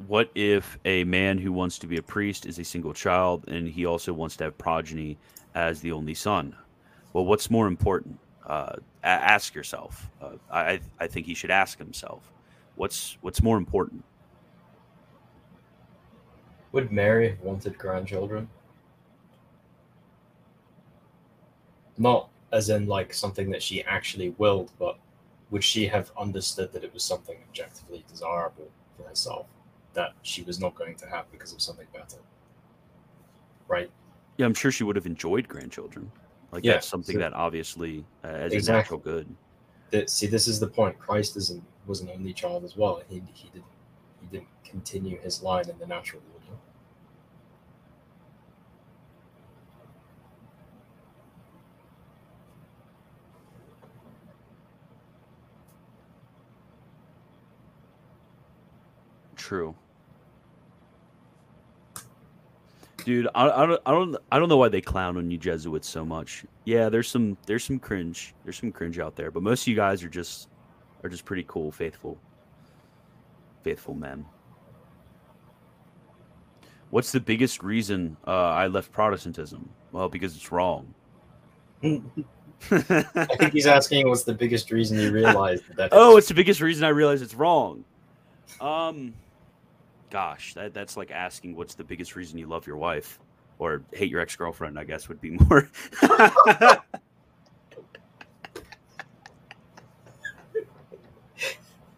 what if a man who wants to be a priest is a single child and he also wants to have progeny as the only son? Well, what's more important? Uh, ask yourself. Uh, I I think he should ask himself, what's what's more important? Would Mary have wanted grandchildren? Not as in like something that she actually willed, but would she have understood that it was something objectively desirable for herself that she was not going to have because of something better? Right? Yeah, I'm sure she would have enjoyed grandchildren. Like yeah, that's something so, that obviously uh, as exactly. a natural good. That, see, this is the point. Christ isn't was an only child as well. He he didn't he didn't continue his line in the natural order. True. Dude, I, I, don't, I don't, I don't know why they clown on you Jesuits so much. Yeah, there's some, there's some cringe, there's some cringe out there, but most of you guys are just, are just pretty cool, faithful, faithful men. What's the biggest reason uh, I left Protestantism? Well, because it's wrong. I think he's asking what's the biggest reason you realized that. oh, it's the biggest reason I realized it's wrong. Um, gosh, that, that's like asking what's the biggest reason you love your wife or hate your ex girlfriend. I guess would be more.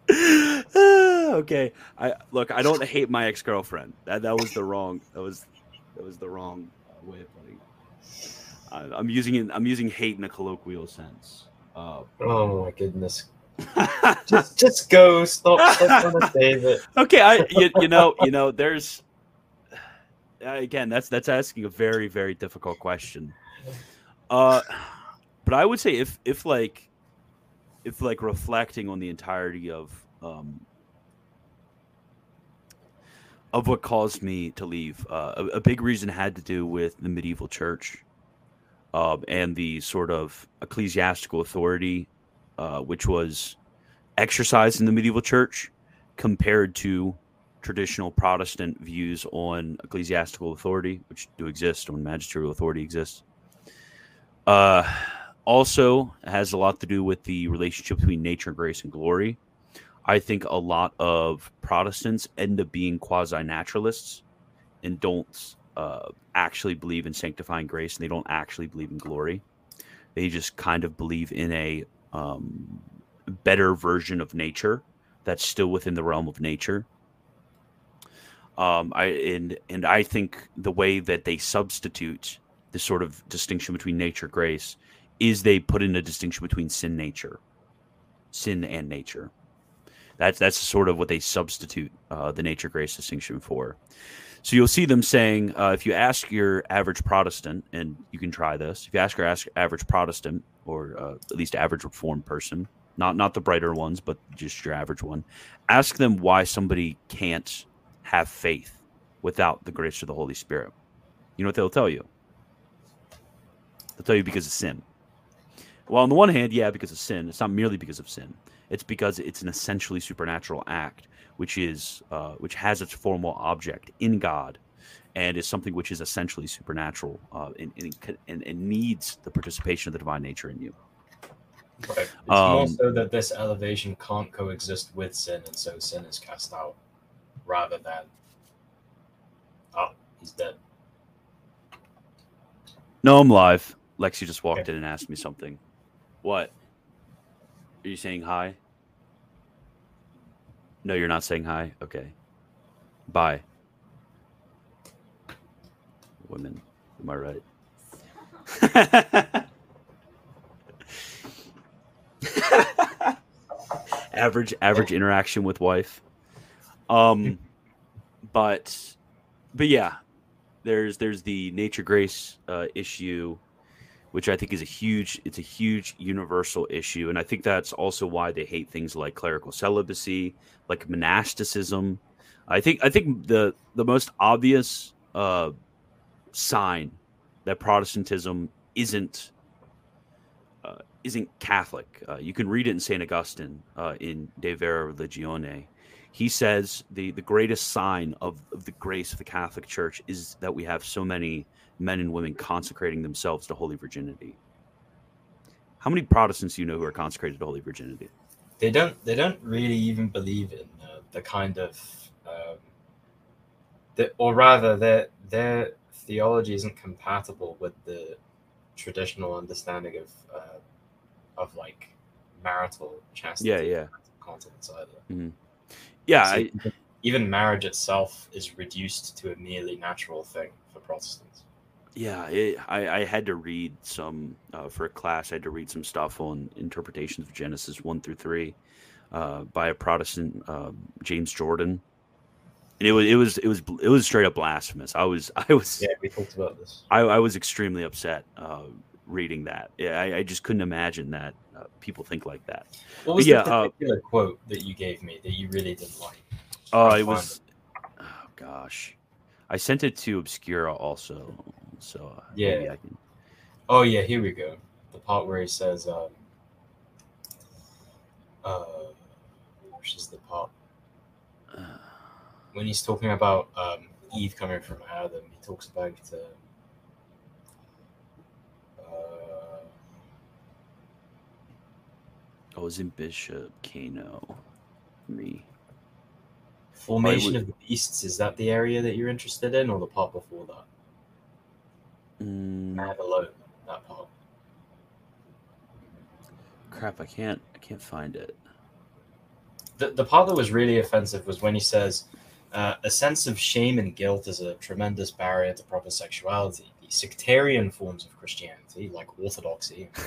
okay, I look. I don't hate my ex girlfriend. That that was the wrong. That was that was the wrong way of putting. It. I'm using it. I'm using hate in a colloquial sense. Uh, oh my goodness just just go. Stop, stop save it. Okay, I you, you know you know there's again that's that's asking a very very difficult question. Uh, but I would say if if like if like reflecting on the entirety of um of what caused me to leave, uh, a, a big reason had to do with the medieval church. Um, and the sort of ecclesiastical authority uh, which was exercised in the medieval church compared to traditional Protestant views on ecclesiastical authority, which do exist when magisterial authority exists. Uh, also has a lot to do with the relationship between nature, grace, and glory. I think a lot of Protestants end up being quasi naturalists and don't uh, actually believe in sanctifying grace and they don't actually believe in glory. They just kind of believe in a um, better version of nature that's still within the realm of nature. Um, I and and I think the way that they substitute this sort of distinction between nature grace is they put in a distinction between sin nature, sin and nature. That's that's sort of what they substitute uh, the nature grace distinction for. So you'll see them saying, uh, if you ask your average Protestant, and you can try this, if you ask your ask average Protestant, or uh, at least average Reformed person, not not the brighter ones, but just your average one, ask them why somebody can't have faith without the grace of the Holy Spirit. You know what they'll tell you? They'll tell you because of sin. Well, on the one hand, yeah, because of sin. It's not merely because of sin. It's because it's an essentially supernatural act which is uh, which has its formal object in God, and is something which is essentially supernatural uh, and, and, and, needs the participation of the divine nature in you. Right. It's um, more so that this elevation can't coexist with sin, and so sin is cast out, rather than, oh, he's dead. No, I'm live. Lexi just walked okay. in and asked me something. What? Are you saying hi? No, you're not saying hi. Okay. Bye. Women, am I right? average average interaction with wife. Um but but yeah, there's there's the nature grace uh, issue which I think is a huge it's a huge universal issue and I think that's also why they hate things like clerical celibacy, like monasticism. I think I think the the most obvious uh, sign that Protestantism isn't uh, isn't Catholic. Uh, you can read it in Saint Augustine uh, in De Vera Religione. He says the the greatest sign of, of the grace of the Catholic Church is that we have so many men and women consecrating themselves to holy virginity. How many Protestants do you know who are consecrated to holy virginity? They don't. They don't really even believe in uh, the kind of, um, the, or rather, their their theology isn't compatible with the traditional understanding of uh, of like marital chastity. Yeah, yeah. Continence either. Mm-hmm. Yeah, so I, even marriage itself is reduced to a merely natural thing for Protestants. Yeah, it, I, I had to read some uh, for a class. I had to read some stuff on interpretations of Genesis one through three uh, by a Protestant, uh, James Jordan, it was it was it was it was straight up blasphemous. I was I was yeah we talked about this. I, I was extremely upset uh, reading that. Yeah, I, I, just couldn't imagine that uh, people think like that. What was but the yeah, particular quote that you gave me that you really didn't like? Oh, it was. It. Oh gosh, I sent it to Obscura also. So uh, yeah, I can... Oh yeah, here we go. The part where he says, um, uh, which is the part when he's talking about um, Eve coming from Adam, he talks about. Uh, uh, I was in Bishop Kano. Me. Formation would... of the beasts is that the area that you're interested in, or the part before that? Mm. Mad alone, that part. Crap! I can't. I can't find it. The the part that was really offensive was when he says, uh, "A sense of shame and guilt is a tremendous barrier to proper sexuality. The sectarian forms of Christianity, like Orthodoxy."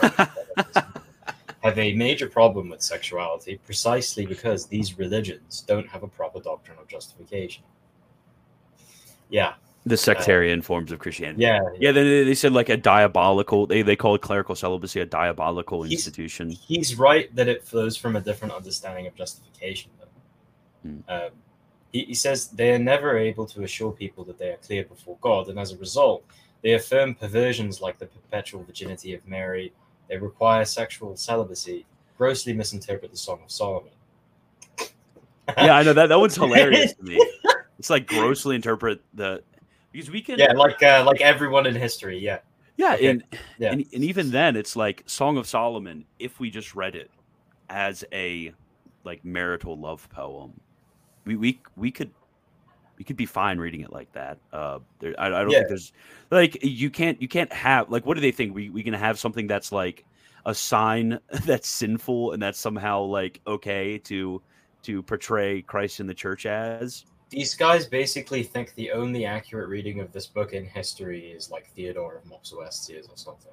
have a major problem with sexuality precisely because these religions don't have a proper doctrine of justification. Yeah, the sectarian uh, forms of Christianity. Yeah, yeah. Then they said like a diabolical. They they call clerical celibacy a diabolical he's, institution. He's right that it flows from a different understanding of justification. Though. Um, he, he says they are never able to assure people that they are clear before God, and as a result, they affirm perversions like the perpetual virginity of Mary. They require sexual celibacy. Grossly misinterpret the Song of Solomon. yeah, I know that that one's hilarious to me. It's like grossly interpret the because we can yeah like uh, like everyone in history yeah yeah okay. and, yeah. and and even then it's like song of solomon if we just read it as a like marital love poem we we we could we could be fine reading it like that uh there, I, I don't yeah. think there's like you can't you can't have like what do they think we we can have something that's like a sign that's sinful and that's somehow like okay to to portray christ in the church as these guys basically think the only accurate reading of this book in history is like Theodore of Mopsuestia or something.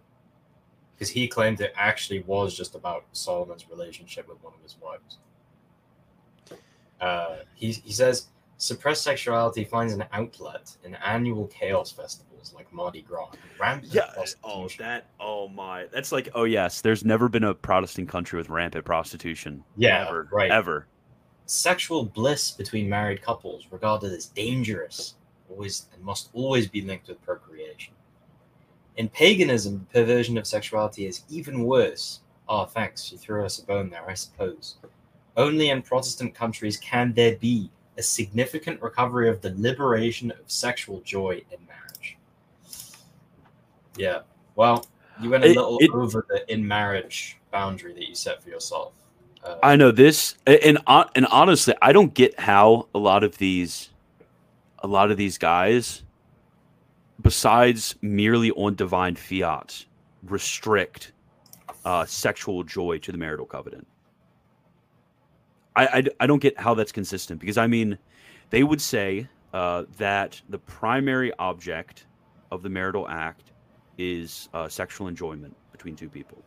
Because he claimed it actually was just about Solomon's relationship with one of his wives. Uh, he, he says suppressed sexuality finds an outlet in annual chaos festivals like Mardi Gras. Rampant yeah. Oh, that. Oh my. That's like. Oh yes. There's never been a Protestant country with rampant prostitution. Yeah. Ever. Right. Ever sexual bliss between married couples regarded as dangerous always and must always be linked with procreation. In paganism, the perversion of sexuality is even worse. Oh, thanks. You threw us a bone there, I suppose. Only in Protestant countries can there be a significant recovery of the liberation of sexual joy in marriage. Yeah. Well, you went a It- little it- over the in marriage boundary that you set for yourself. Uh, I know this, and and honestly, I don't get how a lot of these, a lot of these guys, besides merely on divine fiat, restrict uh, sexual joy to the marital covenant. I, I I don't get how that's consistent because I mean, they would say uh, that the primary object of the marital act is uh, sexual enjoyment between two people,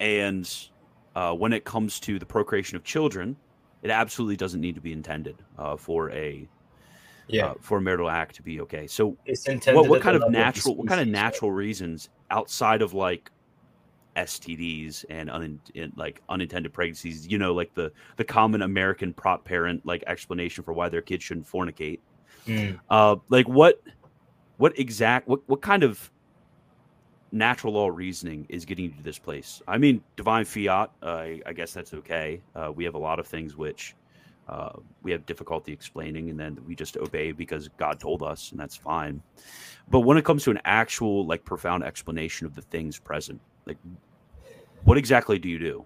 and uh, when it comes to the procreation of children, it absolutely doesn't need to be intended uh, for a yeah. uh, for a marital act to be okay. So, it's intended. what, what kind of natural what kind of natural reasons outside of like STDs and un, like unintended pregnancies? You know, like the the common American prop parent like explanation for why their kids shouldn't fornicate. Mm. Uh, like what what exact what what kind of natural law reasoning is getting you to this place? I mean, divine fiat. Uh, I, I guess that's okay. Uh, we have a lot of things which uh, we have difficulty explaining, and then we just obey because God told us, and that's fine. But when it comes to an actual like profound explanation of the things present, like what exactly do you do?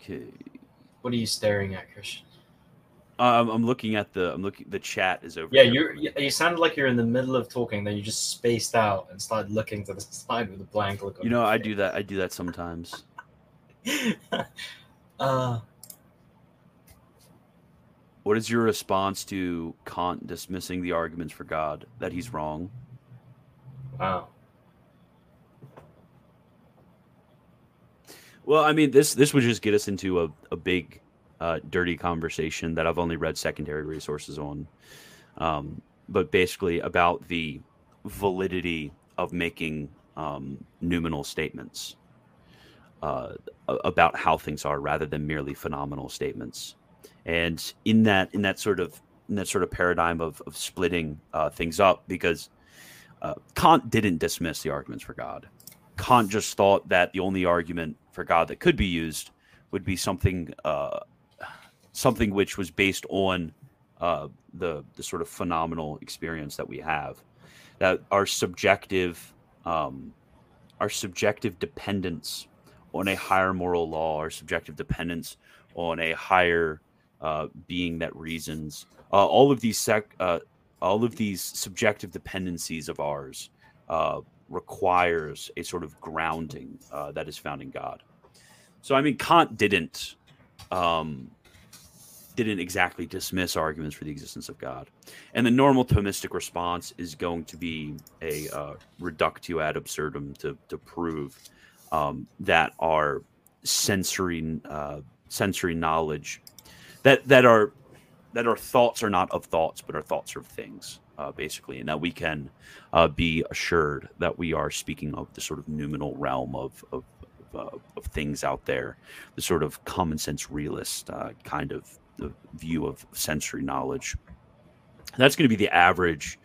Okay. What are you staring at, Christian? Um, I'm looking at the. I'm looking. The chat is over. Yeah, you you sounded like you're in the middle of talking, then you just spaced out and started looking to the side with a blank look. on You know, I face. do that. I do that sometimes. uh, What is your response to Kant dismissing the arguments for God that he's wrong? wow. Well, I mean, this this would just get us into a, a big, uh, dirty conversation that I've only read secondary resources on, um, but basically about the validity of making um, noumenal statements uh, about how things are, rather than merely phenomenal statements. And in that in that sort of in that sort of paradigm of, of splitting uh, things up, because uh, Kant didn't dismiss the arguments for God. Kant just thought that the only argument for God that could be used would be something uh, something which was based on uh, the the sort of phenomenal experience that we have, that our subjective um, our subjective dependence on a higher moral law, our subjective dependence on a higher uh, being that reasons, uh, all of these sec- uh, all of these subjective dependencies of ours uh, requires a sort of grounding uh, that is found in God. So I mean, Kant didn't um, didn't exactly dismiss arguments for the existence of God, and the normal Thomistic response is going to be a uh, reductio ad absurdum to to prove um, that our sensory sensory knowledge that that our that our thoughts are not of thoughts, but our thoughts are of things, uh, basically, and that we can uh, be assured that we are speaking of the sort of noumenal realm of of, of, uh, of things out there, the sort of common sense realist uh, kind of the view of sensory knowledge. That's going to be the average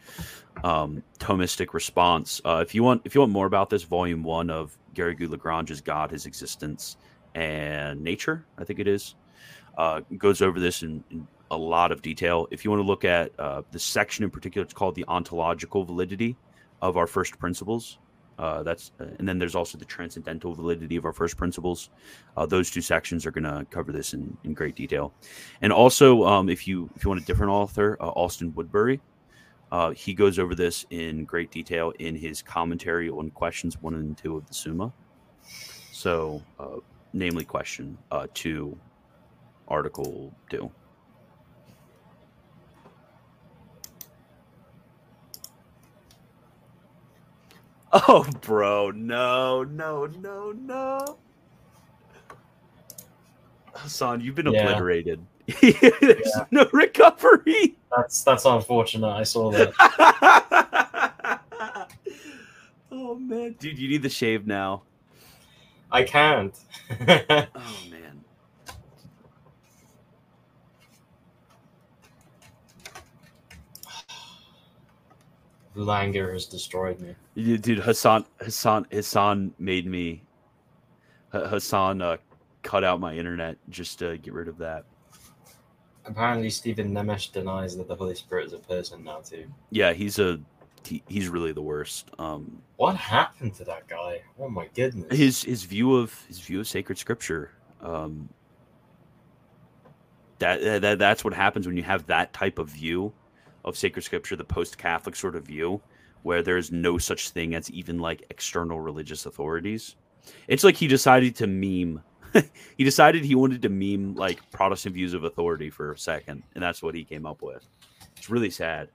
um, Thomistic response. Uh, if you want, if you want more about this, Volume One of Garrigou-Lagrange's God, His Existence, and Nature, I think it is, uh, goes over this in, in a lot of detail. If you want to look at uh, the section in particular, it's called the ontological validity of our first principles. Uh, that's uh, and then there's also the transcendental validity of our first principles. Uh, those two sections are going to cover this in, in great detail. And also, um, if you if you want a different author, uh, Austin Woodbury, he goes over this in great detail in his commentary on questions one and two of the Summa. So, namely, question two, article two. Oh, bro, no, no, no, no. Hasan, you've been Yeah. obliterated. There's no recovery. That's that's unfortunate. I saw that. oh man, dude, you need the shave now. I can't. Oh man. Langer has destroyed me. Dude, Hasan, Hasan, Hasan made me. Hasan uh, cut out my internet just to get rid of that. Apparently, Stephen Nemes denies that the Holy Spirit is a person now too. Yeah, he's a he, he's really the worst. Um, what happened to that guy? Oh my goodness. His his view of his view of sacred scripture. Um, that, that that's what happens when you have that type of view of sacred scripture, the post-Catholic sort of view, where there's no such thing as even like external religious authorities. It's like he decided to meme. he decided he wanted to meme like Protestant views of authority for a second, and that's what he came up with. It's really sad.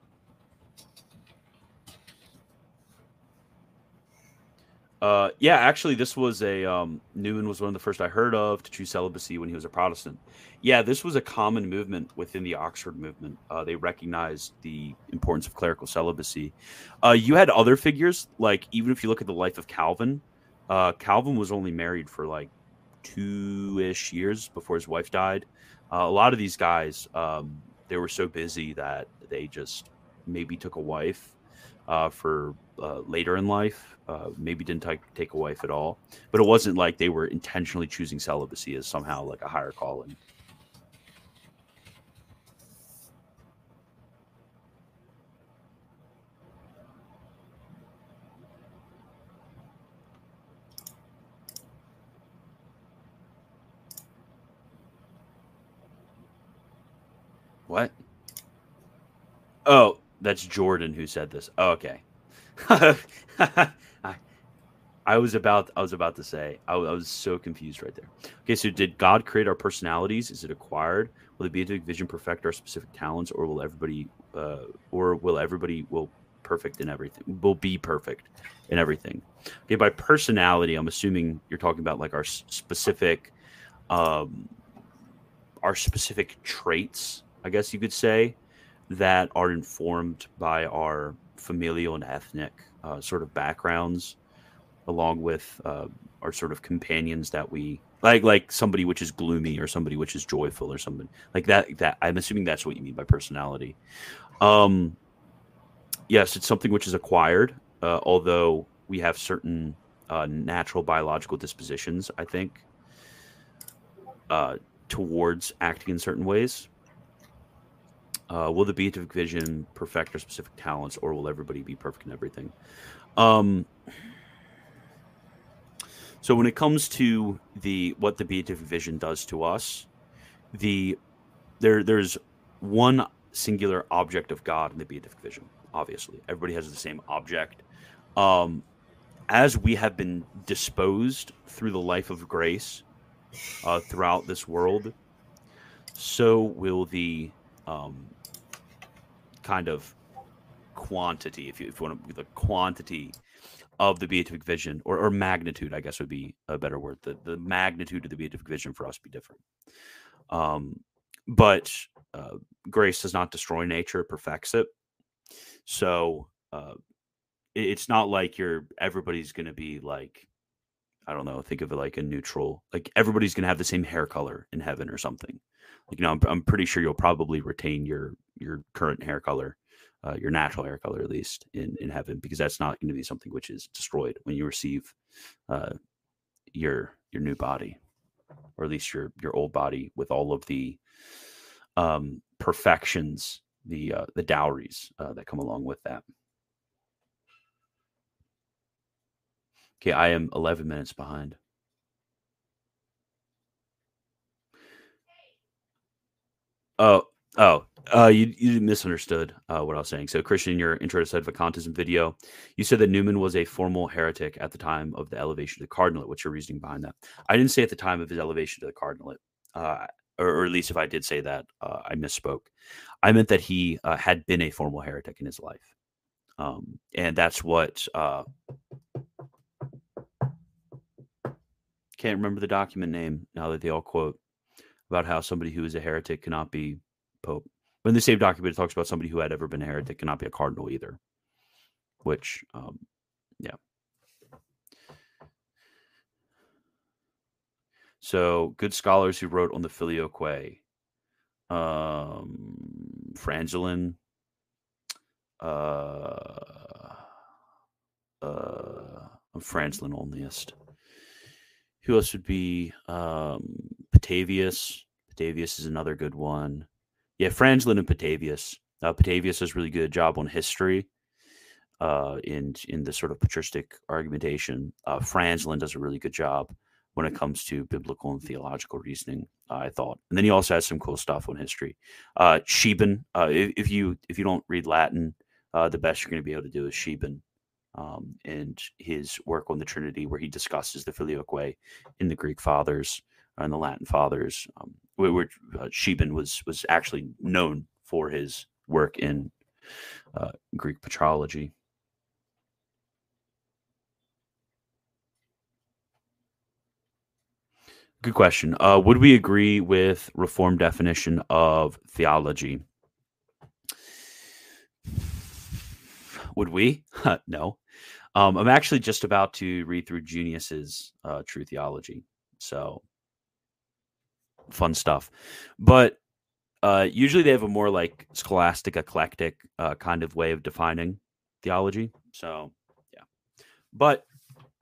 Uh, yeah, actually, this was a um, Newman was one of the first I heard of to choose celibacy when he was a Protestant. Yeah, this was a common movement within the Oxford movement. Uh, they recognized the importance of clerical celibacy. Uh, you had other figures, like even if you look at the life of Calvin, uh, Calvin was only married for like two ish years before his wife died. Uh, a lot of these guys, um, they were so busy that they just maybe took a wife uh, for uh, later in life. Maybe didn't t- take a wife at all, but it wasn't like they were intentionally choosing celibacy as somehow like a higher calling. What? Oh, that's Jordan who said this. Oh, okay. I, I was about I was about to say I, I, was so confused right there. Okay, so did God create our personalities? Is it acquired? Will the beatific vision perfect our specific talents, or will everybody, uh, or will everybody will perfect in everything? Will be perfect in everything? Okay, by personality, I'm assuming you're talking about like our specific, um, our specific traits. I guess you could say that are informed by our familial and ethnic uh, sort of backgrounds, along with uh, our sort of companions that we like, like somebody which is gloomy or somebody which is joyful or something like that. That I'm assuming that's what you mean by personality. Um, yes, it's something which is acquired, uh, although we have certain uh, natural biological dispositions. I think uh, towards acting in certain ways. Uh, will the beatific vision perfect our specific talents, or will everybody be perfect in everything? Um, so when it comes to the what the beatific vision does to us, the there there's one singular object of God in the beatific vision. Obviously, everybody has the same object. Um, as we have been disposed through the life of grace uh, throughout this world, so will the um, kind of quantity, if you, if you want to, the quantity of the beatific vision, or, or magnitude, I guess would be a better word. The the magnitude of the beatific vision for us be different. Um, but uh, grace does not destroy nature; it perfects it. So uh, it, it's not like you're everybody's going to be like I don't know. Think of it like a neutral. Like everybody's going to have the same hair color in heaven or something. Like you know, I'm, I'm pretty sure you'll probably retain your your current hair color, uh, your natural hair color at least in in heaven, because that's not going to be something which is destroyed when you receive uh, your your new body, or at least your your old body with all of the um, perfections, the uh, the dowries uh, that come along with that. Okay, I am 11 minutes behind. Oh, oh, uh, you you misunderstood uh, what I was saying. So, Christian, in your intro to sedevacantism video, you said that Newman was a formal heretic at the time of the elevation to the cardinalate. What's your reasoning behind that? I didn't say at the time of his elevation to the cardinalate, uh, or, or, at least if I did say that, uh, I misspoke. I meant that he uh, had been a formal heretic in his life, um, and that's what. Can't remember the document name now that they all quote about how somebody who is a heretic cannot be pope. But in the same document, it talks about somebody who had ever been a heretic cannot be a cardinal either. Which, um, yeah. So good scholars who wrote on the filioque, um, Frangilin, uh, uh, I'm Franzelin onlyist. Who else would be um, Petavius? Petavius is another good one. Yeah, Franzelin and Petavius. Uh, Petavius does really good job on history uh, in in the sort of patristic argumentation. Uh, does a really good job when it comes to biblical and theological reasoning. Uh, I thought, and then he also has some cool stuff on history. Uh, Scheeben, uh, if, if, you if you don't read Latin, uh, the best you're going to be able to do is Scheeben. Um, and his work on the Trinity, where he discusses the filioque in the Greek Fathers and the Latin Fathers, um, where, where uh, Scheeben was was actually known for his work in uh, Greek patrology. Good question. Uh, would we agree with reform definition of theology? Would we? no. Um, I'm actually just about to read through Junius's uh, True Theology, so fun stuff. But uh, usually they have a more like scholastic, eclectic uh, kind of way of defining theology. So yeah. But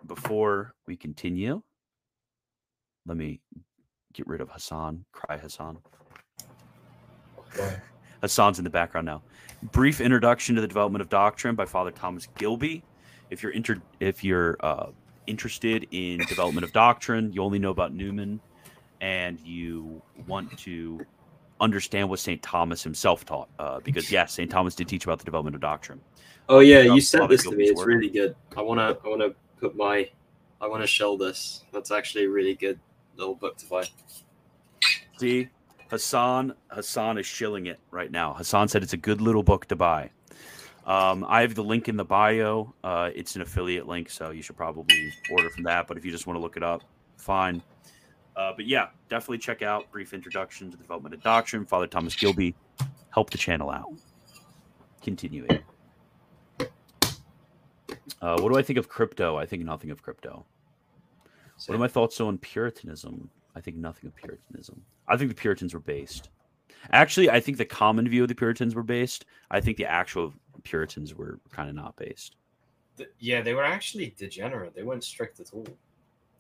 before we continue, let me get rid of Hasan. Cry Hasan. Hasan's in the background now. Brief introduction to the development of doctrine by Father Thomas Gilby. If you're inter- if you're uh, interested in development of doctrine, you only know about Newman, and you want to understand what St. Thomas himself taught, uh, because yes, St. Thomas did teach about the development of doctrine. Oh yeah, you sent this to me. It's work. really good. I wanna I wanna put my I wanna shell this. That's actually a really good little book to buy. See, Hasan Hasan is shilling it right now. Hasan said it's a good little book to buy. Um, I have the link in the bio. Uh, it's an affiliate link, so you should probably order from that. But if you just want to look it up, fine. Uh, but yeah, definitely check out Brief Introduction to the Development of Doctrine. Father Thomas Gilby help the channel out. Continuing. Uh, what do I think of crypto? I think nothing of crypto. What are my thoughts on Puritanism? I think nothing of Puritanism. I think the Puritans were based. Actually, I think the common view of the Puritans were based. I think the actual Puritans were kind of not based. yeah, they were actually degenerate. They weren't strict at all.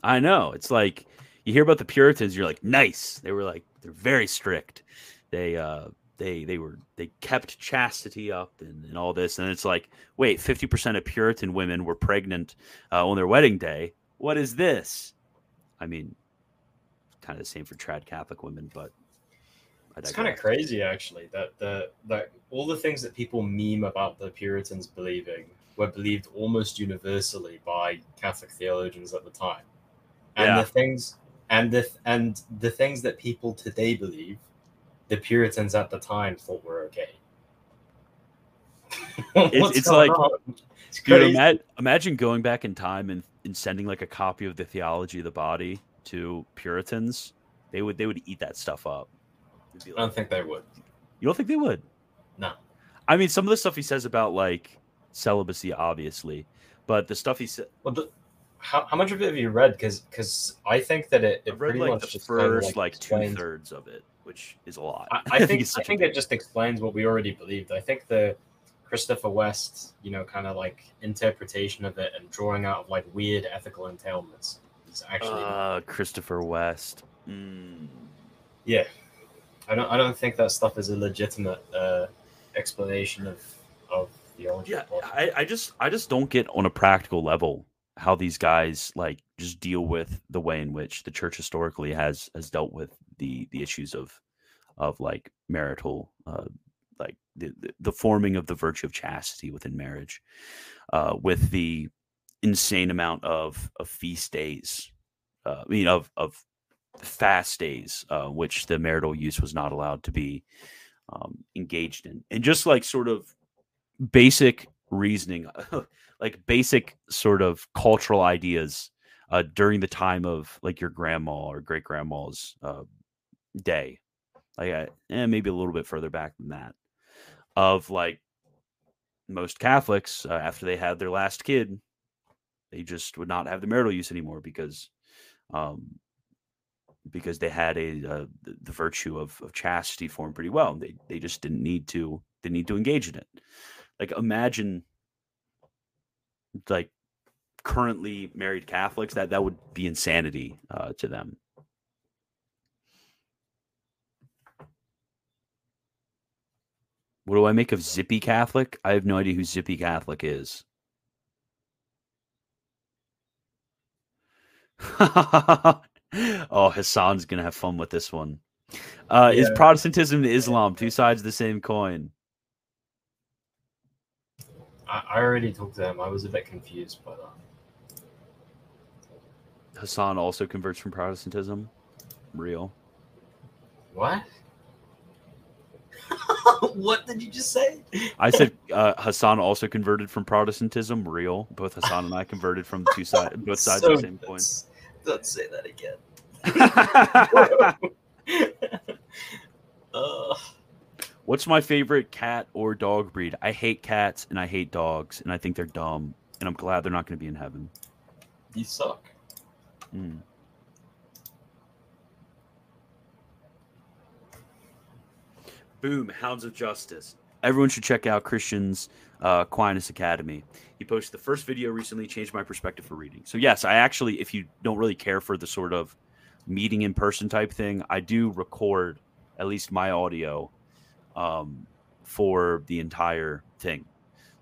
I know. It's like you hear about the Puritans, you're like, nice. They were like they're very strict. They uh they they were they kept chastity up and, and all this. And it's like, wait, 50% of Puritan women were pregnant uh, on their wedding day. What is this? I mean, kind of the same for trad Catholic women, but it's kind of crazy actually that the that all the things that people meme about the Puritans believing were believed almost universally by Catholic theologians at the time, and yeah. the things and the and the things that people today believe, the Puritans at the time thought were okay. it's, it's like it's dude, imagine, imagine going back in time and and sending like a copy of the theology of the body to Puritans, they would they would eat that stuff up. Like, I don't think they would. You don't think they would? No. I mean, some of the stuff he says about like celibacy, obviously, but the stuff he said. Well, the, how, how much of it have you read? Because because I think that it, it read like the first kind of like, like two thirds of it, which is a lot. I, I think I think it just explains what we already believed. I think the Christopher West, you know, kind of like interpretation of it and drawing out of like weird ethical entailments is actually uh, Christopher West. Mm. Yeah, I don't. I don't think that stuff is a legitimate uh, explanation of of theology. Yeah, I, I just I just don't get on a practical level how these guys like just deal with the way in which the church historically has has dealt with the the issues of of like marital uh, like the, the forming of the virtue of chastity within marriage, uh, with the insane amount of of feast days, uh, I mean of of fast days, uh, which the marital use was not allowed to be um, engaged in, and just like sort of basic reasoning, like basic sort of cultural ideas uh, during the time of like your grandma or great grandma's uh, day, like and eh, maybe a little bit further back than that. Of like most Catholics uh, after they had their last kid, they just would not have the marital use anymore because, um, because they had a uh, the virtue of, of chastity formed pretty well. They they just didn't need to they need to engage in it. Like imagine, like currently married Catholics. That that would be insanity uh, to them. What do I make of Zippy Catholic? I have no idea who Zippy Catholic is. oh, Hasan's gonna have fun with this one. Uh, yeah. Is Protestantism and Islam two sides of the same coin? I, I already talked to him. I was a bit confused, but uh... Hasan also converts from Protestantism. Real. What? what did you just say? I said uh, Hasan also converted from Protestantism. Real. Both Hassan and I converted from two sides, both sides so of the same coin. Don't say that again. uh. What's my favorite cat or dog breed? I hate cats and I hate dogs, and I think they're dumb. And I'm glad they're not going to be in heaven. You suck. Mm. Boom, Hounds of Justice. Everyone should check out Christian's uh, Aquinas Academy. He posted the first video recently, changed my perspective for reading. So, yes, I actually, if you don't really care for the sort of meeting in person type thing, I do record at least my audio um, for the entire thing.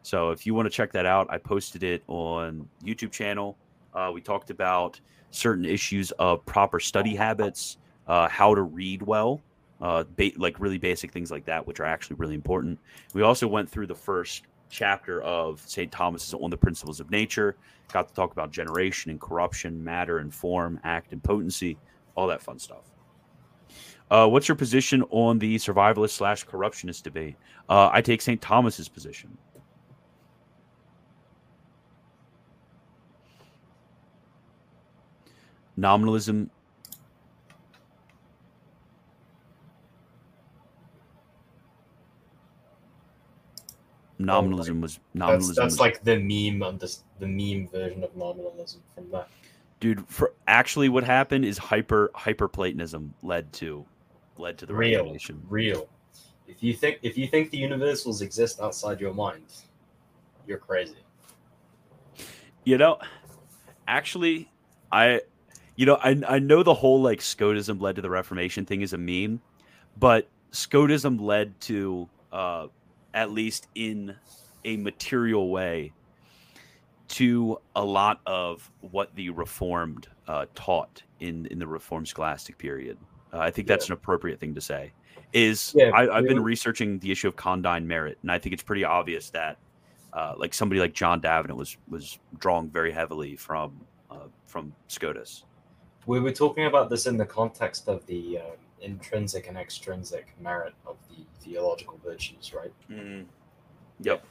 So, if you want to check that out, I posted it on YouTube channel. Uh, we talked about certain issues of proper study habits, uh, how to read well, uh, ba- like really basic things like that, which are actually really important. We also went through the first chapter of St. Thomas's on the principles of nature, got to talk about generation and corruption, matter and form, act and potency, all that fun stuff. Uh, what's your position on the survivalist slash corruptionist debate? Uh, I take St. Thomas's position. Nominalism nominalism was nominalism. That's, that's was, like the meme on this, the meme version of nominalism from that. Dude, for actually, what happened is hyper hyper Platonism led to led to the real revelation. real. If you think if you think the universals exist outside your mind, you're crazy. You know, actually, I, you know, I I know the whole like Scotism led to the Reformation thing is a meme, but Scotism led to uh at least in a material way, to a lot of what the Reformed uh, taught in in the Reformed scholastic period. Uh, I think that's yeah. an appropriate thing to say. Is yeah, I, have been researching the issue of condign merit, and I think it's pretty obvious that, uh, like somebody like John Davenant was was drawing very heavily from uh, from Scotus. We were talking about this in the context of the um, intrinsic and extrinsic merit of the theological virtues, right? Mm. Yep.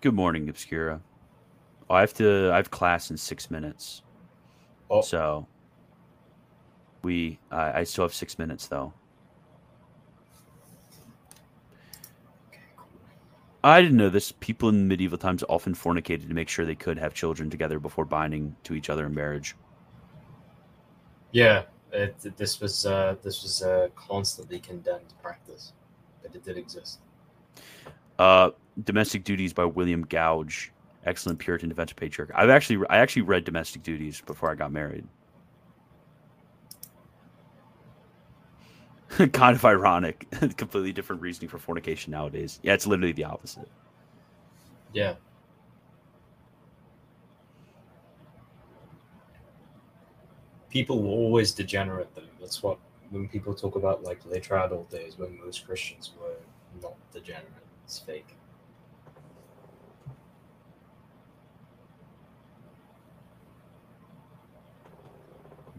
Good morning, Obscura. Oh, I have to. I have class in six minutes. Oh. So we. I still have six minutes though. I didn't know this. People in medieval times often fornicated to make sure they could have children together before binding to each other in marriage. Yeah, it, this was uh, this was a constantly condemned practice, but it did exist. Uh, Domestic Duties by William Gouge, excellent Puritan defense of patriarchy. I've actually I actually read Domestic Duties before I got married. kind of ironic. Completely different reasoning for fornication nowadays. Yeah, it's literally the opposite. Yeah. People will always degenerate though. That's what when people talk about like later adult days when most Christians were not degenerate. It's fake.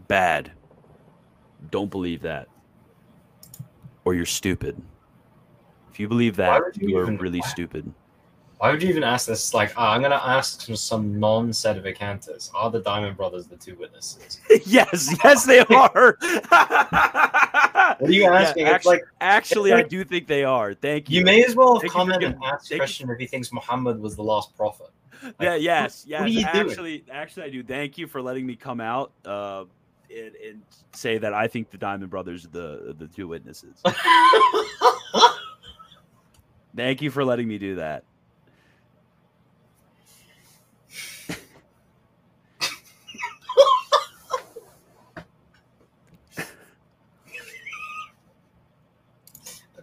Bad. Don't believe that. Or you're stupid. If you believe that, you, you, are even, really why? stupid. Why would you even ask this? Like, oh, I'm going to ask some non-sedevacantists. Are the Dimond Brothers the two witnesses? yes, yes, they are. what are you asking? Yeah, actually, like, actually like, I do think they are. Thank you. You may as well have comment and ask Christian if he thinks Muhammad was the last prophet. Like, yeah. Yes. Yes. What you actually, doing? actually, I do. Thank you for letting me come out. Uh, and, and say that I think the Dimond Brothers are the the two witnesses. Thank you for letting me do that.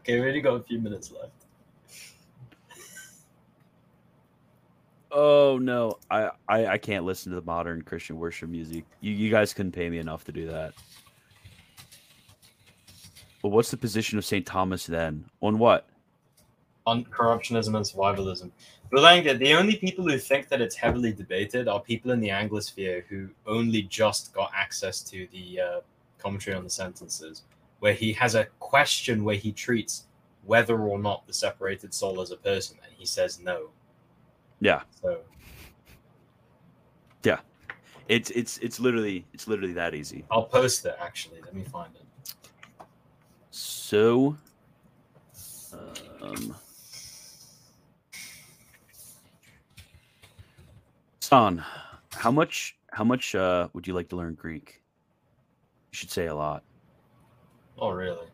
Okay, we only got a few minutes left. Oh no, I, I I can't listen to the modern Christian worship music. You you guys couldn't pay me enough to do that. But what's the position of St. Thomas then? On what? On corruptionism and survivalism. Belanga, the only people who think that it's heavily debated are people in the Anglosphere who only just got access to the uh, commentary on the sentences, where he has a question where he treats whether or not the separated soul is a person, and he says no. Yeah. So Yeah. It's it's it's literally it's literally that easy. I'll post it actually. Let me find it. So um Son, how much how much uh would you like to learn Greek? You should say a lot. Oh really?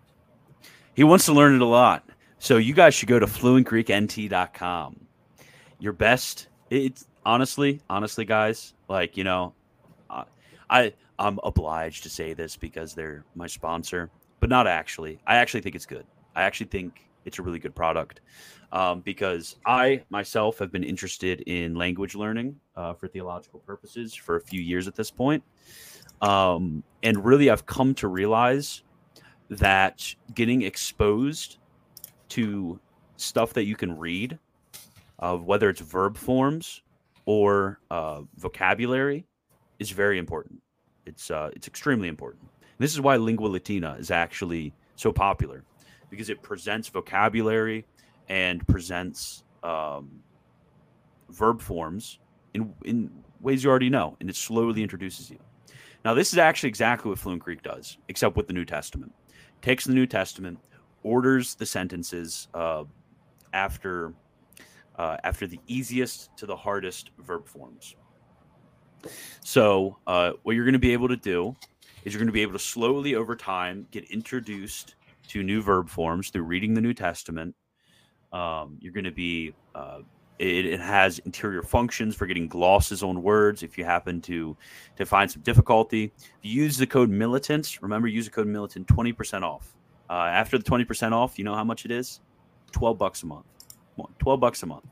He wants to learn it a lot. So you guys should go to fluentgreeknt.com. Your best it's honestly, honestly guys, like, you know, I, I I'm obliged to say this because they're my sponsor, but not actually. I actually think it's good. I actually think it's a really good product um, because I myself have been interested in language learning uh, for theological purposes for a few years at this point. Um, and really, I've come to realize that getting exposed to stuff that you can read, uh, whether it's verb forms or uh, vocabulary, is very important. It's uh, it's extremely important. And this is why Lingua Latina is actually so popular because it presents vocabulary and presents um, verb forms in in ways you already know, and it slowly introduces you. Now, this is actually exactly what Fluent Greek does, except with the New Testament. Takes the New Testament, orders the sentences uh, after uh, after the easiest to the hardest verb forms. So, uh, what you're going to be able to do is you're going to be able to slowly over time get introduced to new verb forms through reading the New Testament. Um, you're going to be uh, it, it, has interior functions for getting glosses on words if you happen to to find some difficulty. If you use the code militant, remember use the code militant 20% off. Uh, after the 20% off, you know how much it is? 12 bucks a month. 12 bucks a month.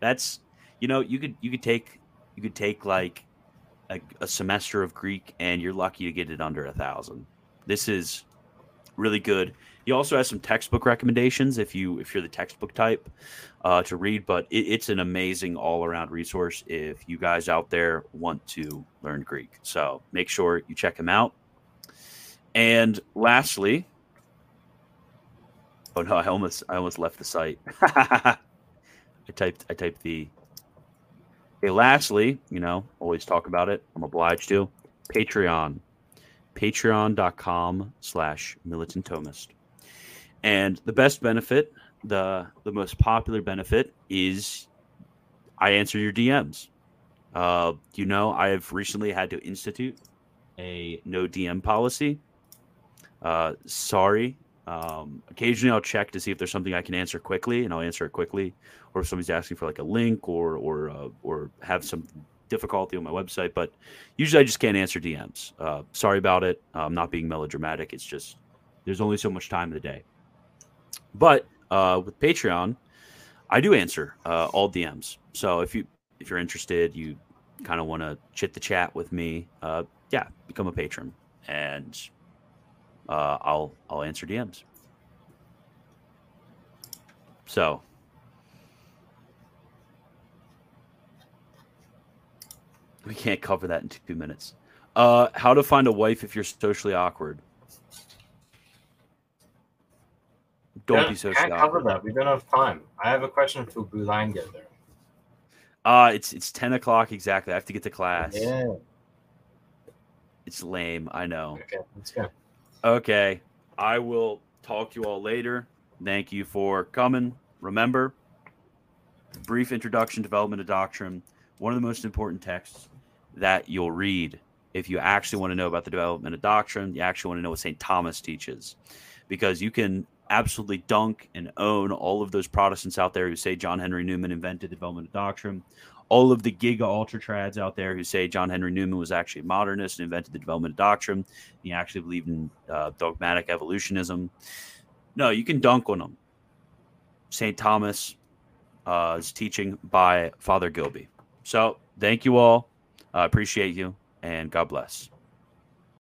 That's you know, you could you could take you could take like a, a semester of Greek and you're lucky to get it under a thousand. This is really good. He also has some textbook recommendations if you if you're the textbook type uh, to read, but it, it's an amazing all around resource if you guys out there want to learn Greek. So make sure you check him out. And lastly, oh no, I almost I almost left the site. I typed I typed the. Okay, lastly, you know, always talk about it. I'm obliged to. Patreon patreon.com slash militant thomist and the best benefit the the most popular benefit is i answer your dms uh, you know i have recently had to institute a no dm policy uh, sorry um, occasionally i'll check to see if there's something i can answer quickly and i'll answer it quickly or if somebody's asking for like a link or or uh, or have some difficulty on my website, but usually I just can't answer DMs. Uh, sorry about it. I'm not being melodramatic. It's just there's only so much time in the day. But uh, with Patreon, I do answer uh, all DMs. So if you if you're interested, you kind of want to chit the chat with me, uh, yeah, become a patron, and uh, I'll I'll answer DMs. So We can't cover that in two minutes. Uh, how to find a wife if you're socially awkward. Don't yeah, be socially can't cover that. We don't have time. I have a question for Bulanga there. Uh, it's it's ten o'clock exactly. I have to get to class. Yeah. It's lame. I know. Okay, let's go. Okay. I will talk to you all later. Thank you for coming. Remember, brief introduction, development of doctrine, one of the most important texts that you'll read if you actually want to know about the development of doctrine. You actually want to know what St. Thomas teaches, because you can absolutely dunk and own all of those Protestants out there who say John Henry Newman invented the development of doctrine. All of the giga ultra trads out there who say John Henry Newman was actually a modernist and invented the development of doctrine. He actually believed in uh, dogmatic evolutionism. No, you can dunk on them. St. Thomas uh, is teaching by Father Gilby. So thank you all. I appreciate you and God bless.